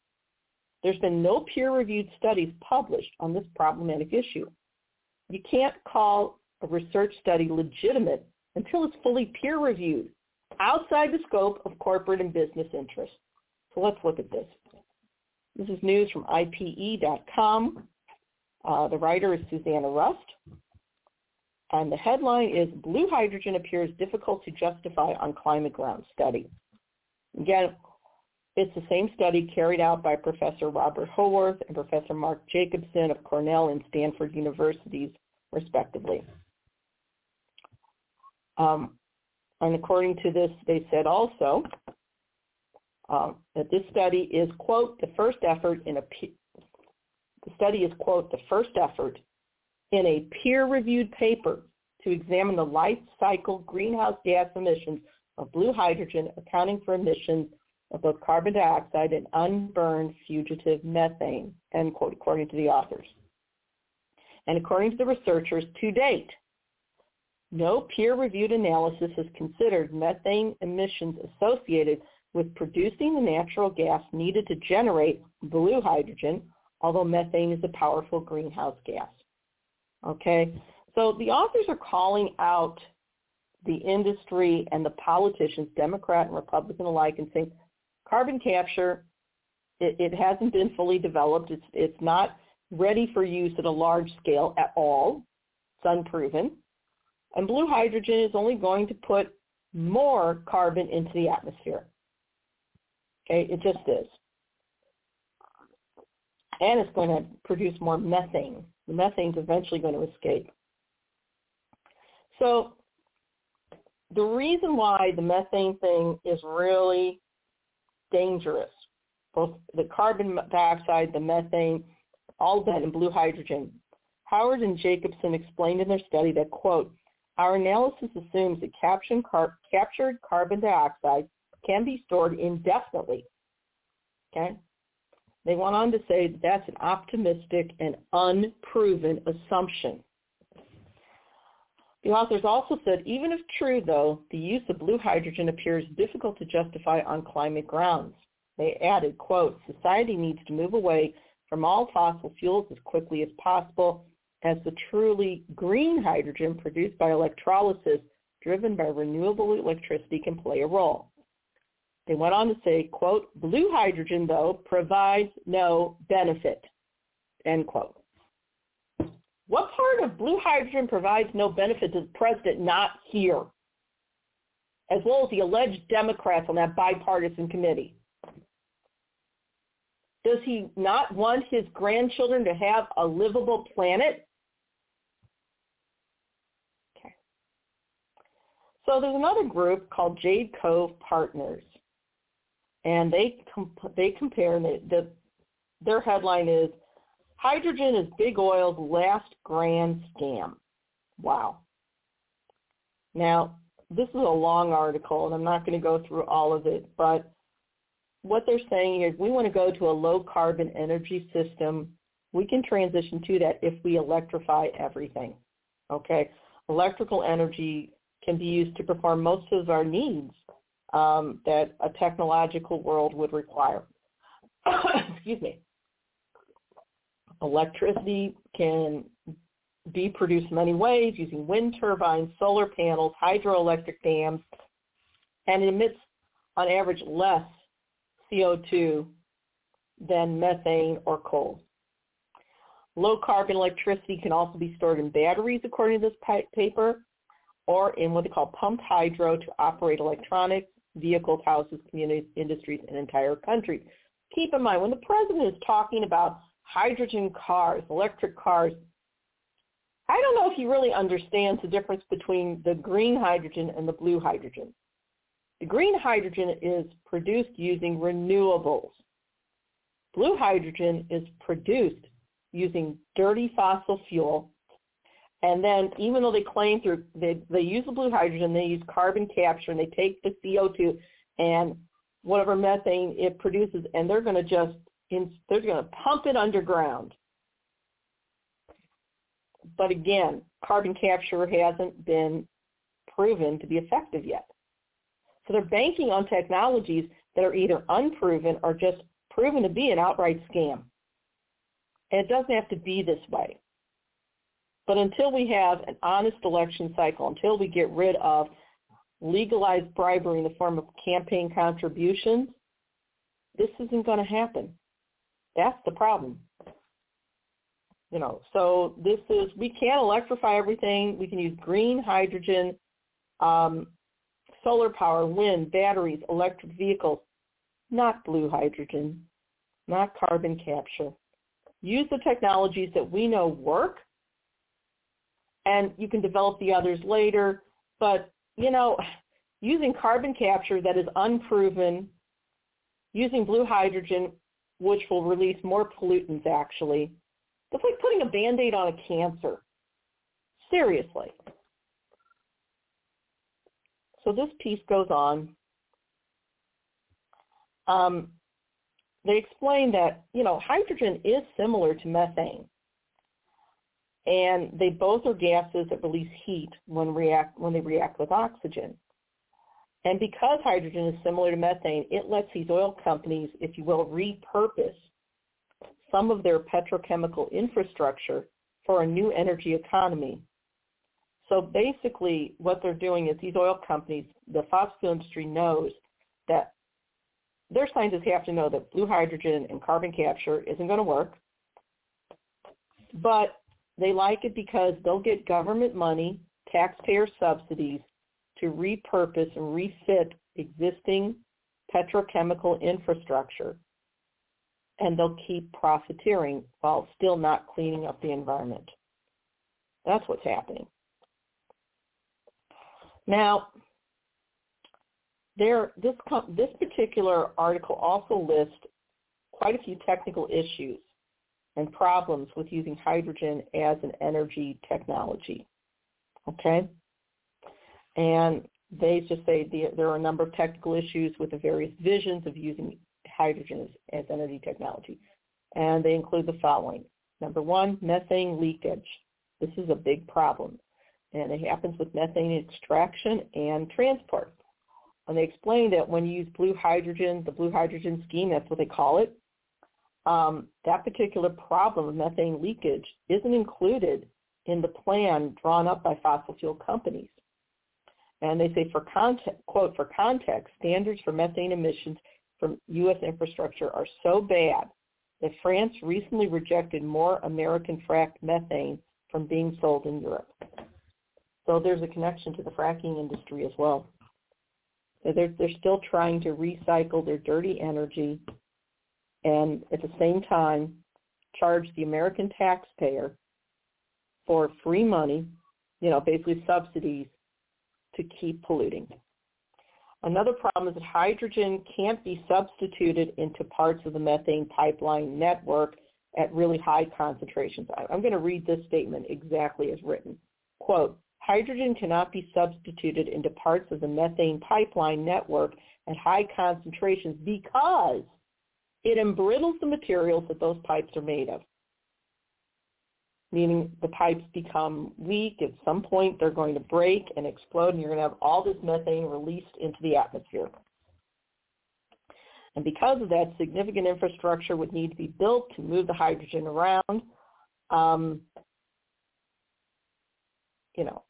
There's been no peer-reviewed studies published on this problematic issue. You can't call a research study legitimate until it's fully peer-reviewed outside the scope of corporate and business interests. So let's look at this. This is news from IPE.com. Uh, the writer is Susanna Rust. And the headline is Blue Hydrogen Appears Difficult to Justify on Climate Grounds Study. Again, it's the same study carried out by Professor Robert Howarth and Professor Mark Jacobson of Cornell and Stanford Universities, respectively. Um, and according to this, they said also uh, that this study is, quote, the first effort in a, the study is, quote, the first effort in a peer-reviewed paper to examine the life cycle greenhouse gas emissions of blue hydrogen, accounting for emissions of both carbon dioxide and unburned fugitive methane, end quote, according to the authors. And according to the researchers, to date, no peer-reviewed analysis has considered methane emissions associated with producing the natural gas needed to generate blue hydrogen, although methane is a powerful greenhouse gas. Okay, so the authors are calling out the industry and the politicians, Democrat and Republican alike, and saying carbon capture, it, it hasn't been fully developed. It's, it's not ready for use at a large scale at all. It's unproven. And blue hydrogen is only going to put more carbon into the atmosphere. Okay, it just is. And it's going to produce more methane. The methane is eventually going to escape. So the reason why the methane thing is really dangerous, both the carbon dioxide, the methane, all of that in blue hydrogen, Howarth and Jacobson explained in their study that, quote, our analysis assumes that captured carbon dioxide can be stored indefinitely. Okay? They went on to say that that's an optimistic and unproven assumption. The authors also said, even if true, though, the use of blue hydrogen appears difficult to justify on climate grounds. They added, quote, society needs to move away from all fossil fuels as quickly as possible as the truly green hydrogen produced by electrolysis driven by renewable electricity can play a role. They went on to say, quote, blue hydrogen, though, provides no benefit, end quote. What part of blue hydrogen provides no benefit does the president not hear? As well as the alleged Democrats on that bipartisan committee. Does he not want his grandchildren to have a livable planet? So there's another group called Jade Cove Partners, and they comp- they compare the, the their headline is hydrogen is big oil's last grand scam. Wow. Now this is a long article, and I'm not going to go through all of it, but what they're saying is we want to go to a low carbon energy system. We can transition to that if we electrify everything. Okay, electrical energy can be used to perform most of our needs um, that a technological world would require. Excuse me. Electricity can be produced many ways using wind turbines, solar panels, hydroelectric dams, and it emits on average less CO2 than methane or coal. Low carbon electricity can also be stored in batteries, according to this paper, or in what they call pumped hydro to operate electronics, vehicles, houses, communities, industries, and entire countries. Keep in mind, when the president is talking about hydrogen cars, electric cars, I don't know if he really understands the difference between the green hydrogen and the blue hydrogen. The green hydrogen is produced using renewables. Blue hydrogen is produced using dirty fossil fuel. And then even though they claim through, they, they use the blue hydrogen, they use carbon capture and they take the CO2 and whatever methane it produces and they're going to just, they're going to pump it underground. But again, carbon capture hasn't been proven to be effective yet. So they're banking on technologies that are either unproven or just proven to be an outright scam. And it doesn't have to be this way. But until we have an honest election cycle, until we get rid of legalized bribery in the form of campaign contributions, this isn't going to happen. That's the problem. You know, so this is, we can electrify everything. We can use green hydrogen, um, solar power, wind, batteries, electric vehicles, not blue hydrogen, not carbon capture. Use the technologies that we know work, and you can develop the others later. But, you know, using carbon capture that is unproven, using blue hydrogen, which will release more pollutants actually, it's like putting a Band-Aid on a cancer. Seriously. So this piece goes on. Um, they explain that, you know, hydrogen is similar to methane. And they both are gases that release heat when react when they react with oxygen. And because hydrogen is similar to methane, it lets these oil companies, if you will, repurpose some of their petrochemical infrastructure for a new energy economy so basically what they're doing is these oil companies, the fossil industry knows that their scientists have to know that blue hydrogen and carbon capture isn't going to work. But they like it because they'll get government money, taxpayer subsidies to repurpose and refit existing petrochemical infrastructure. And they'll keep profiteering while still not cleaning up the environment. That's what's happening. Now, there, this, this particular article also lists quite a few technical issues and problems with using hydrogen as an energy technology. Okay? And they just say the, there are a number of technical issues with the various visions of using hydrogen as, as energy technology. And they include the following. Number one, methane leakage. This is a big problem and it happens with methane extraction and transport. And they explain that when you use blue hydrogen, the blue hydrogen scheme, that's what they call it, um, that particular problem of methane leakage isn't included in the plan drawn up by fossil fuel companies. And they say for context, quote, for context, standards for methane emissions from U.S. infrastructure are so bad that France recently rejected more American fracked methane from being sold in Europe. So there's a connection to the fracking industry as well. They're, they're still trying to recycle their dirty energy and at the same time charge the American taxpayer for free money, you know, basically subsidies to keep polluting. Another problem is that hydrogen can't be substituted into parts of the methane pipeline network at really high concentrations. I'm going to read this statement exactly as written. Quote, hydrogen cannot be substituted into parts of the methane pipeline network at high concentrations because it embrittles the materials that those pipes are made of meaning the pipes become weak. At some point, they're going to break and explode, and you're going to have all this methane released into the atmosphere. And because of that, significant infrastructure would need to be built to move the hydrogen around. Um, you know,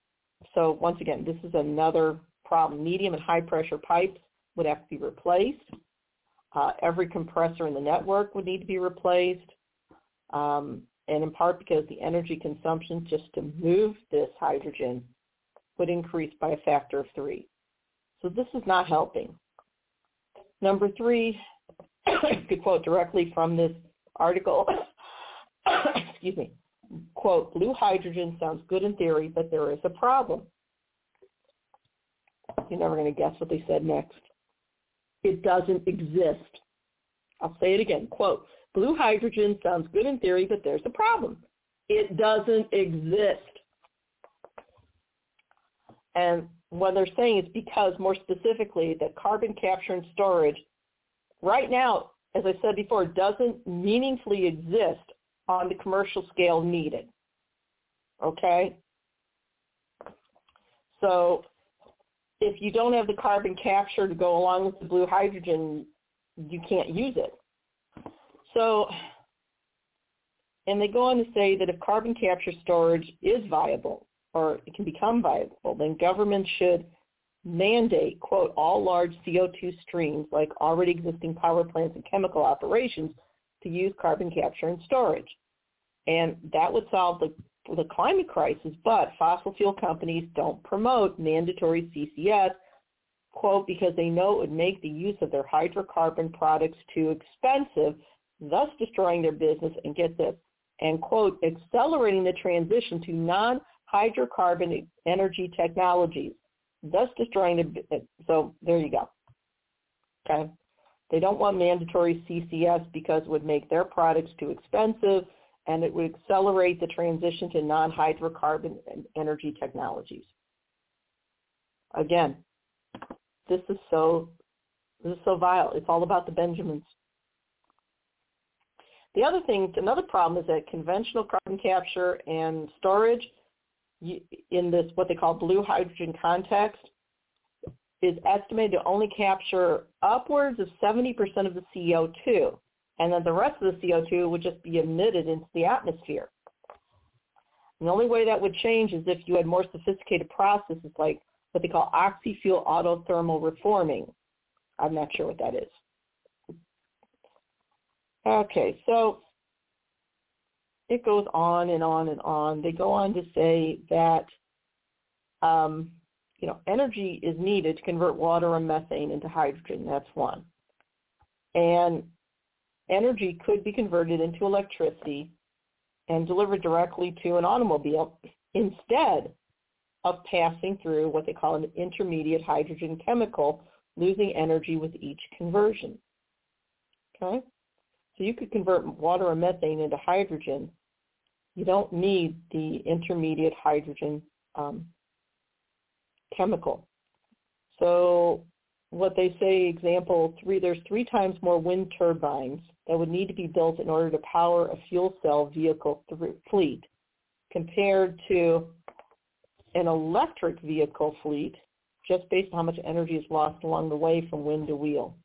so once again, this is another problem. Medium and high pressure pipes would have to be replaced. Uh, every compressor in the network would need to be replaced. Um, and in part because the energy consumption just to move this hydrogen would increase by a factor of three. So this is not helping. Number three, could quote directly from this article, excuse me, quote, blue hydrogen sounds good in theory, but there is a problem. You're never going to guess what they said next. It doesn't exist. I'll say it again, quote, Blue hydrogen sounds good in theory, but there's a problem. It doesn't exist. And what they're saying is because, more specifically, that carbon capture and storage right now, as I said before, doesn't meaningfully exist on the commercial scale needed. Okay? So if you don't have the carbon capture to go along with the blue hydrogen, you can't use it. So, and they go on to say that if carbon capture storage is viable or it can become viable, then governments should mandate, quote, all large CO2 streams like already existing power plants and chemical operations to use carbon capture and storage. And that would solve the, the climate crisis, but fossil fuel companies don't promote mandatory CCS, quote, because they know it would make the use of their hydrocarbon products too expensive thus destroying their business and get this, and quote, accelerating the transition to non-hydrocarbon energy technologies, thus destroying the, so there you go. Okay. They don't want mandatory CCS because it would make their products too expensive and it would accelerate the transition to non-hydrocarbon energy technologies. Again, this is so this is so vile. It's all about the Benjamins. The other thing, another problem is that conventional carbon capture and storage in this what they call blue hydrogen context is estimated to only capture upwards of 70% of the CO2, and then the rest of the CO2 would just be emitted into the atmosphere. And the only way that would change is if you had more sophisticated processes like what they call oxy-fuel autothermal reforming. I'm not sure what that is. Okay, so it goes on and on and on. They go on to say that um, you know energy is needed to convert water and methane into hydrogen. That's one, and energy could be converted into electricity and delivered directly to an automobile instead of passing through what they call an intermediate hydrogen chemical, losing energy with each conversion. Okay? So you could convert water or methane into hydrogen. You don't need the intermediate hydrogen um, chemical. So what they say, example three, there's three times more wind turbines that would need to be built in order to power a fuel cell vehicle th- fleet compared to an electric vehicle fleet just based on how much energy is lost along the way from wind to wheel.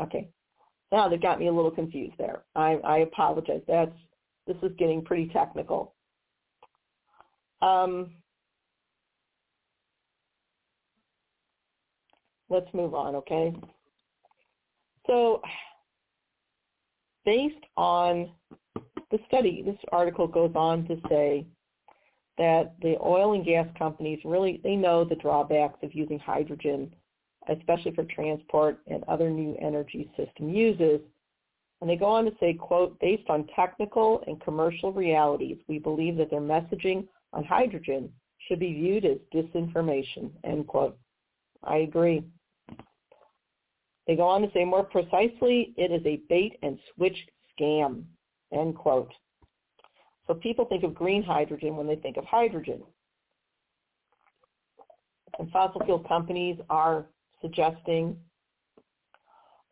Okay, now they've got me a little confused there. I, I apologize. That's this is getting pretty technical. Um, let's move on, okay? So based on the study, this article goes on to say that the oil and gas companies really, they know the drawbacks of using hydrogen especially for transport and other new energy system uses. And they go on to say, quote, based on technical and commercial realities, we believe that their messaging on hydrogen should be viewed as disinformation, end quote. I agree. They go on to say more precisely, it is a bait and switch scam, end quote. So people think of green hydrogen when they think of hydrogen. And fossil fuel companies are suggesting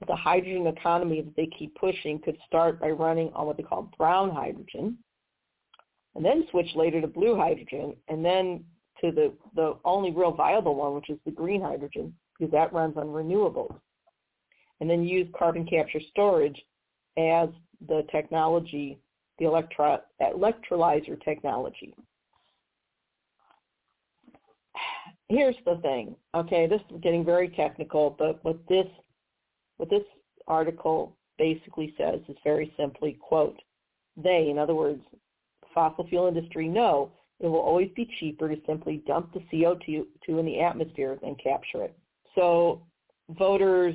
that the hydrogen economy that they keep pushing could start by running on what they call brown hydrogen, and then switch later to blue hydrogen, and then to the, the only real viable one, which is the green hydrogen, because that runs on renewables. And then use carbon capture storage as the technology, the electro, electrolyzer technology. Here's the thing, okay, this is getting very technical, but what this, what this article basically says is very simply, quote, they, in other words, fossil fuel industry know it will always be cheaper to simply dump the CO2 in the atmosphere than capture it. So voters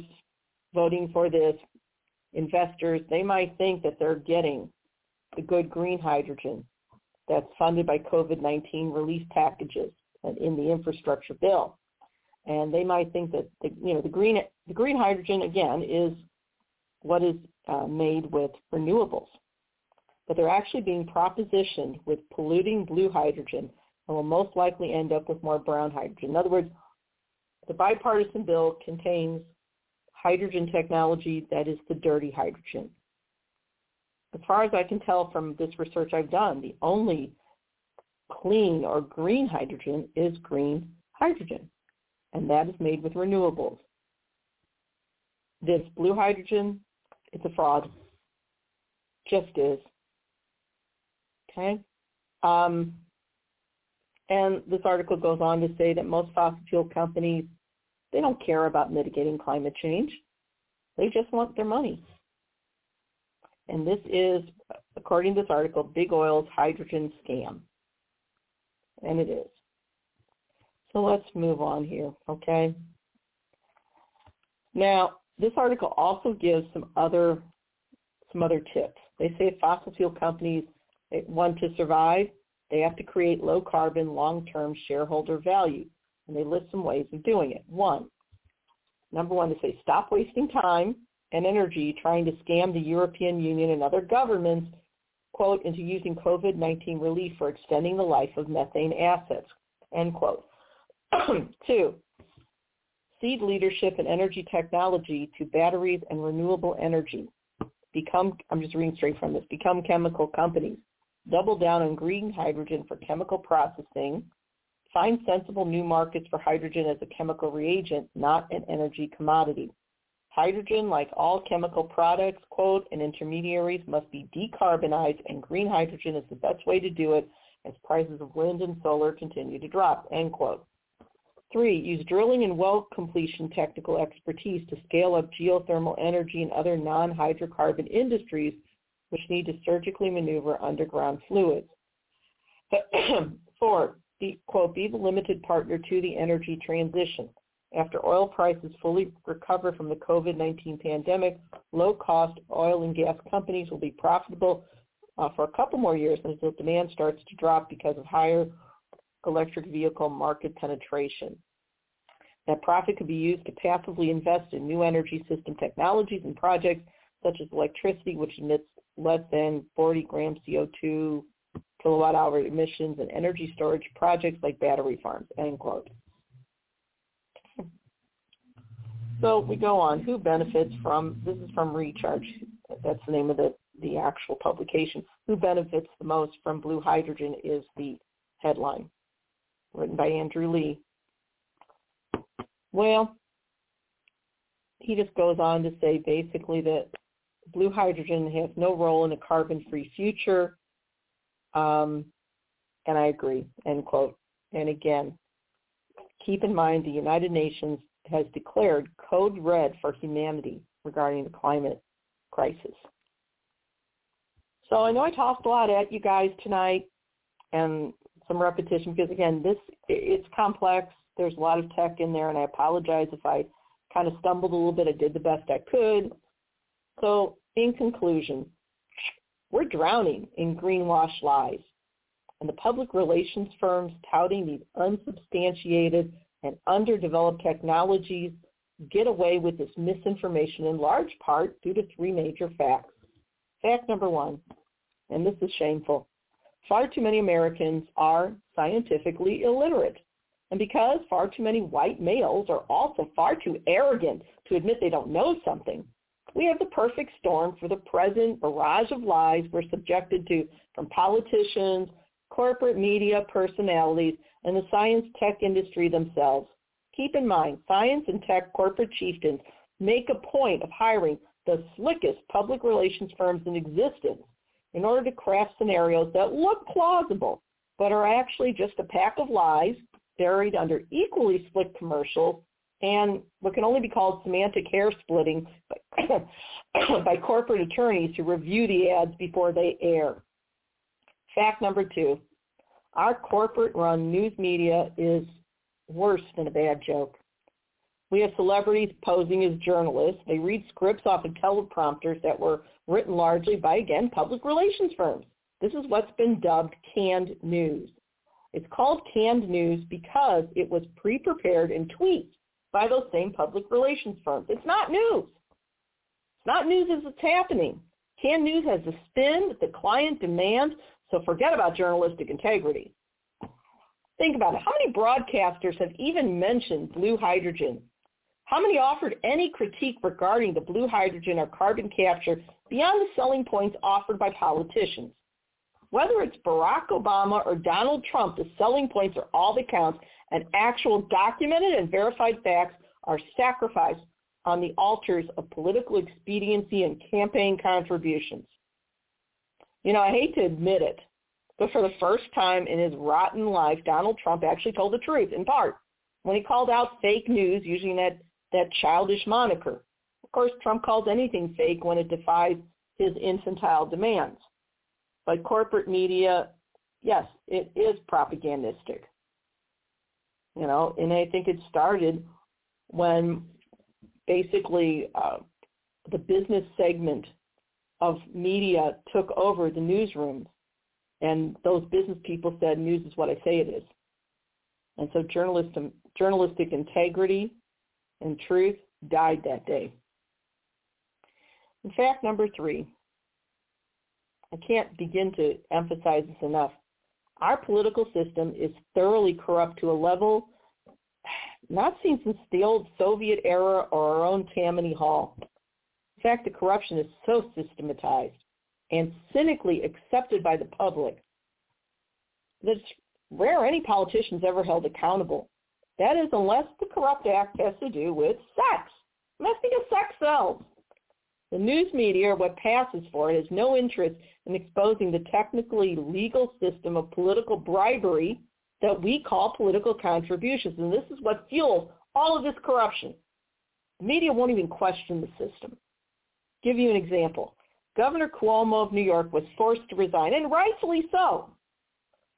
voting for this, investors, they might think that they're getting the good green hydrogen that's funded by COVID-19 relief packages in the infrastructure bill. And they might think that the, you know the green the green hydrogen again is what is uh, made with renewables but they're actually being propositioned with polluting blue hydrogen and will most likely end up with more brown hydrogen. In other words, the bipartisan bill contains hydrogen technology that is the dirty hydrogen. As far as I can tell from this research I've done, the only clean or green hydrogen is green hydrogen, and that is made with renewables. This blue hydrogen, it's a fraud. Just is. Okay. Um, and this article goes on to say that most fossil fuel companies, they don't care about mitigating climate change. They just want their money. And this is, according to this article, Big Oil's hydrogen scam. And it is. So let's move on here, okay? Now, this article also gives some other some other tips. They say fossil fuel companies want to survive, they have to create low carbon long-term shareholder value. And they list some ways of doing it. One, number one, they say stop wasting time and energy trying to scam the European Union and other governments, quote, into using COVID-19 relief for extending the life of methane assets, end quote. Two, cede leadership in energy technology to batteries and renewable energy. Become, I'm just reading straight from this, become chemical companies double down on green hydrogen for chemical processing, find sensible new markets for hydrogen as a chemical reagent, not an energy commodity. Hydrogen, like all chemical products, quote, and intermediaries must be decarbonized and green hydrogen is the best way to do it as prices of wind and solar continue to drop, end quote. Three, use drilling and well completion technical expertise to scale up geothermal energy and other non-hydrocarbon industries which need to surgically maneuver underground fluids. Four, be, quote, be the limited partner to the energy transition. After oil prices fully recover from the COVID-19 pandemic, low-cost oil and gas companies will be profitable uh, for a couple more years until demand starts to drop because of higher electric vehicle market penetration. That profit could be used to passively invest in new energy system technologies and projects such as electricity, which emits less than 40 grams CO2 kilowatt hour emissions and energy storage projects like battery farms, end quote. So we go on. Who benefits from, this is from Recharge. That's the name of the, the actual publication. Who benefits the most from blue hydrogen is the headline, written by Andrew Lee. Well, he just goes on to say basically that blue hydrogen has no role in a carbon-free future. Um, and I agree, end quote. And again, keep in mind the United Nations has declared code red for humanity regarding the climate crisis. So I know I tossed a lot at you guys tonight and some repetition because again, this it's complex. There's a lot of tech in there and I apologize if I kind of stumbled a little bit. I did the best I could. So in conclusion, we're drowning in greenwash lies. and the public relations firms touting these unsubstantiated and underdeveloped technologies get away with this misinformation in large part due to three major facts. Fact number one, and this is shameful, far too many Americans are scientifically illiterate. And because far too many white males are also far too arrogant to admit they don't know something, we have the perfect storm for the present barrage of lies we're subjected to from politicians, corporate media personalities, and the science tech industry themselves. Keep in mind, science and tech corporate chieftains make a point of hiring the slickest public relations firms in existence in order to craft scenarios that look plausible, but are actually just a pack of lies buried under equally slick commercials and what can only be called semantic hair splitting by, corporate attorneys who review the ads before they air. Fact number two, our corporate-run news media is worse than a bad joke. We have celebrities posing as journalists. They read scripts off of teleprompters that were written largely by, again, public relations firms. This is what's been dubbed canned news. It's called canned news because it was pre-prepared in tweets by those same public relations firms. It's not news. It's not news as it's happening. Canned news has a spin that the client demands, so forget about journalistic integrity. Think about it. How many broadcasters have even mentioned blue hydrogen? How many offered any critique regarding the blue hydrogen or carbon capture beyond the selling points offered by politicians? Whether it's Barack Obama or Donald Trump, the selling points are all that counts, and actual documented and verified facts are sacrificed on the altars of political expediency and campaign contributions. You know, I hate to admit it, but for the first time in his rotten life, Donald Trump actually told the truth, in part, when he called out fake news using that, that childish moniker. Of course, Trump calls anything fake when it defies his infantile demands. But corporate media, yes, it is propagandistic. You know, and I think it started when basically uh, the business segment of media took over the newsrooms, and those business people said, "News is what I say it is." And so journalism, journalistic integrity and truth died that day. In fact, number three, I can't begin to emphasize this enough. Our political system is thoroughly corrupt to a level not seen since the old Soviet era or our own Tammany Hall. In fact, the corruption is so systematized and cynically accepted by the public that it's rare any politician's ever held accountable. That is, unless the corrupt act has to do with sex. Let's think of sex sells. The news media, or what passes for it, has no interest in exposing the technically legal system of political bribery that we call political contributions. And this is what fuels all of this corruption. The media won't even question the system. Give you an example. Governor Cuomo of New York was forced to resign, and rightfully so.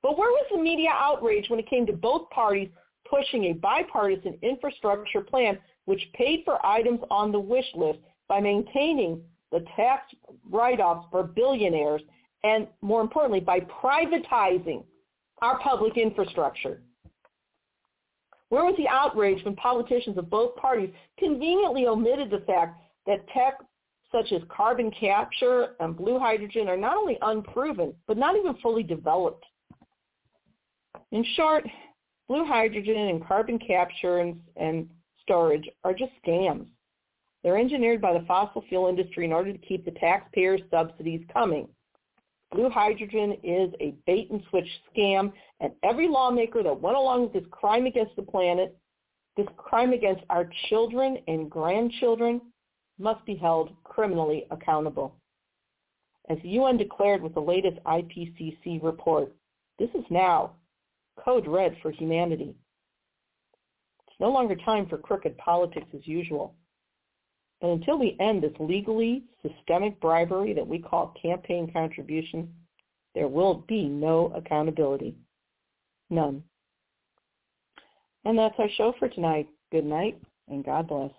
But where was the media outrage when it came to both parties pushing a bipartisan infrastructure plan which paid for items on the wish list by maintaining the tax write-offs for billionaires and, more importantly, by privatizing our public infrastructure. Where was the outrage when politicians of both parties conveniently omitted the fact that tech such as carbon capture and blue hydrogen are not only unproven, but not even fully developed? In short, blue hydrogen and carbon capture and, and storage are just scams. They're engineered by the fossil fuel industry in order to keep the taxpayers' subsidies coming. Blue hydrogen is a bait and switch scam, and every lawmaker that went along with this crime against the planet, this crime against our children and grandchildren, must be held criminally accountable. As the UN declared with the latest IPCC report, this is now code red for humanity. It's no longer time for crooked politics as usual. And until we end this legally systemic bribery that we call campaign contribution, there will be no accountability. None. And that's our show for tonight. Good night and God bless.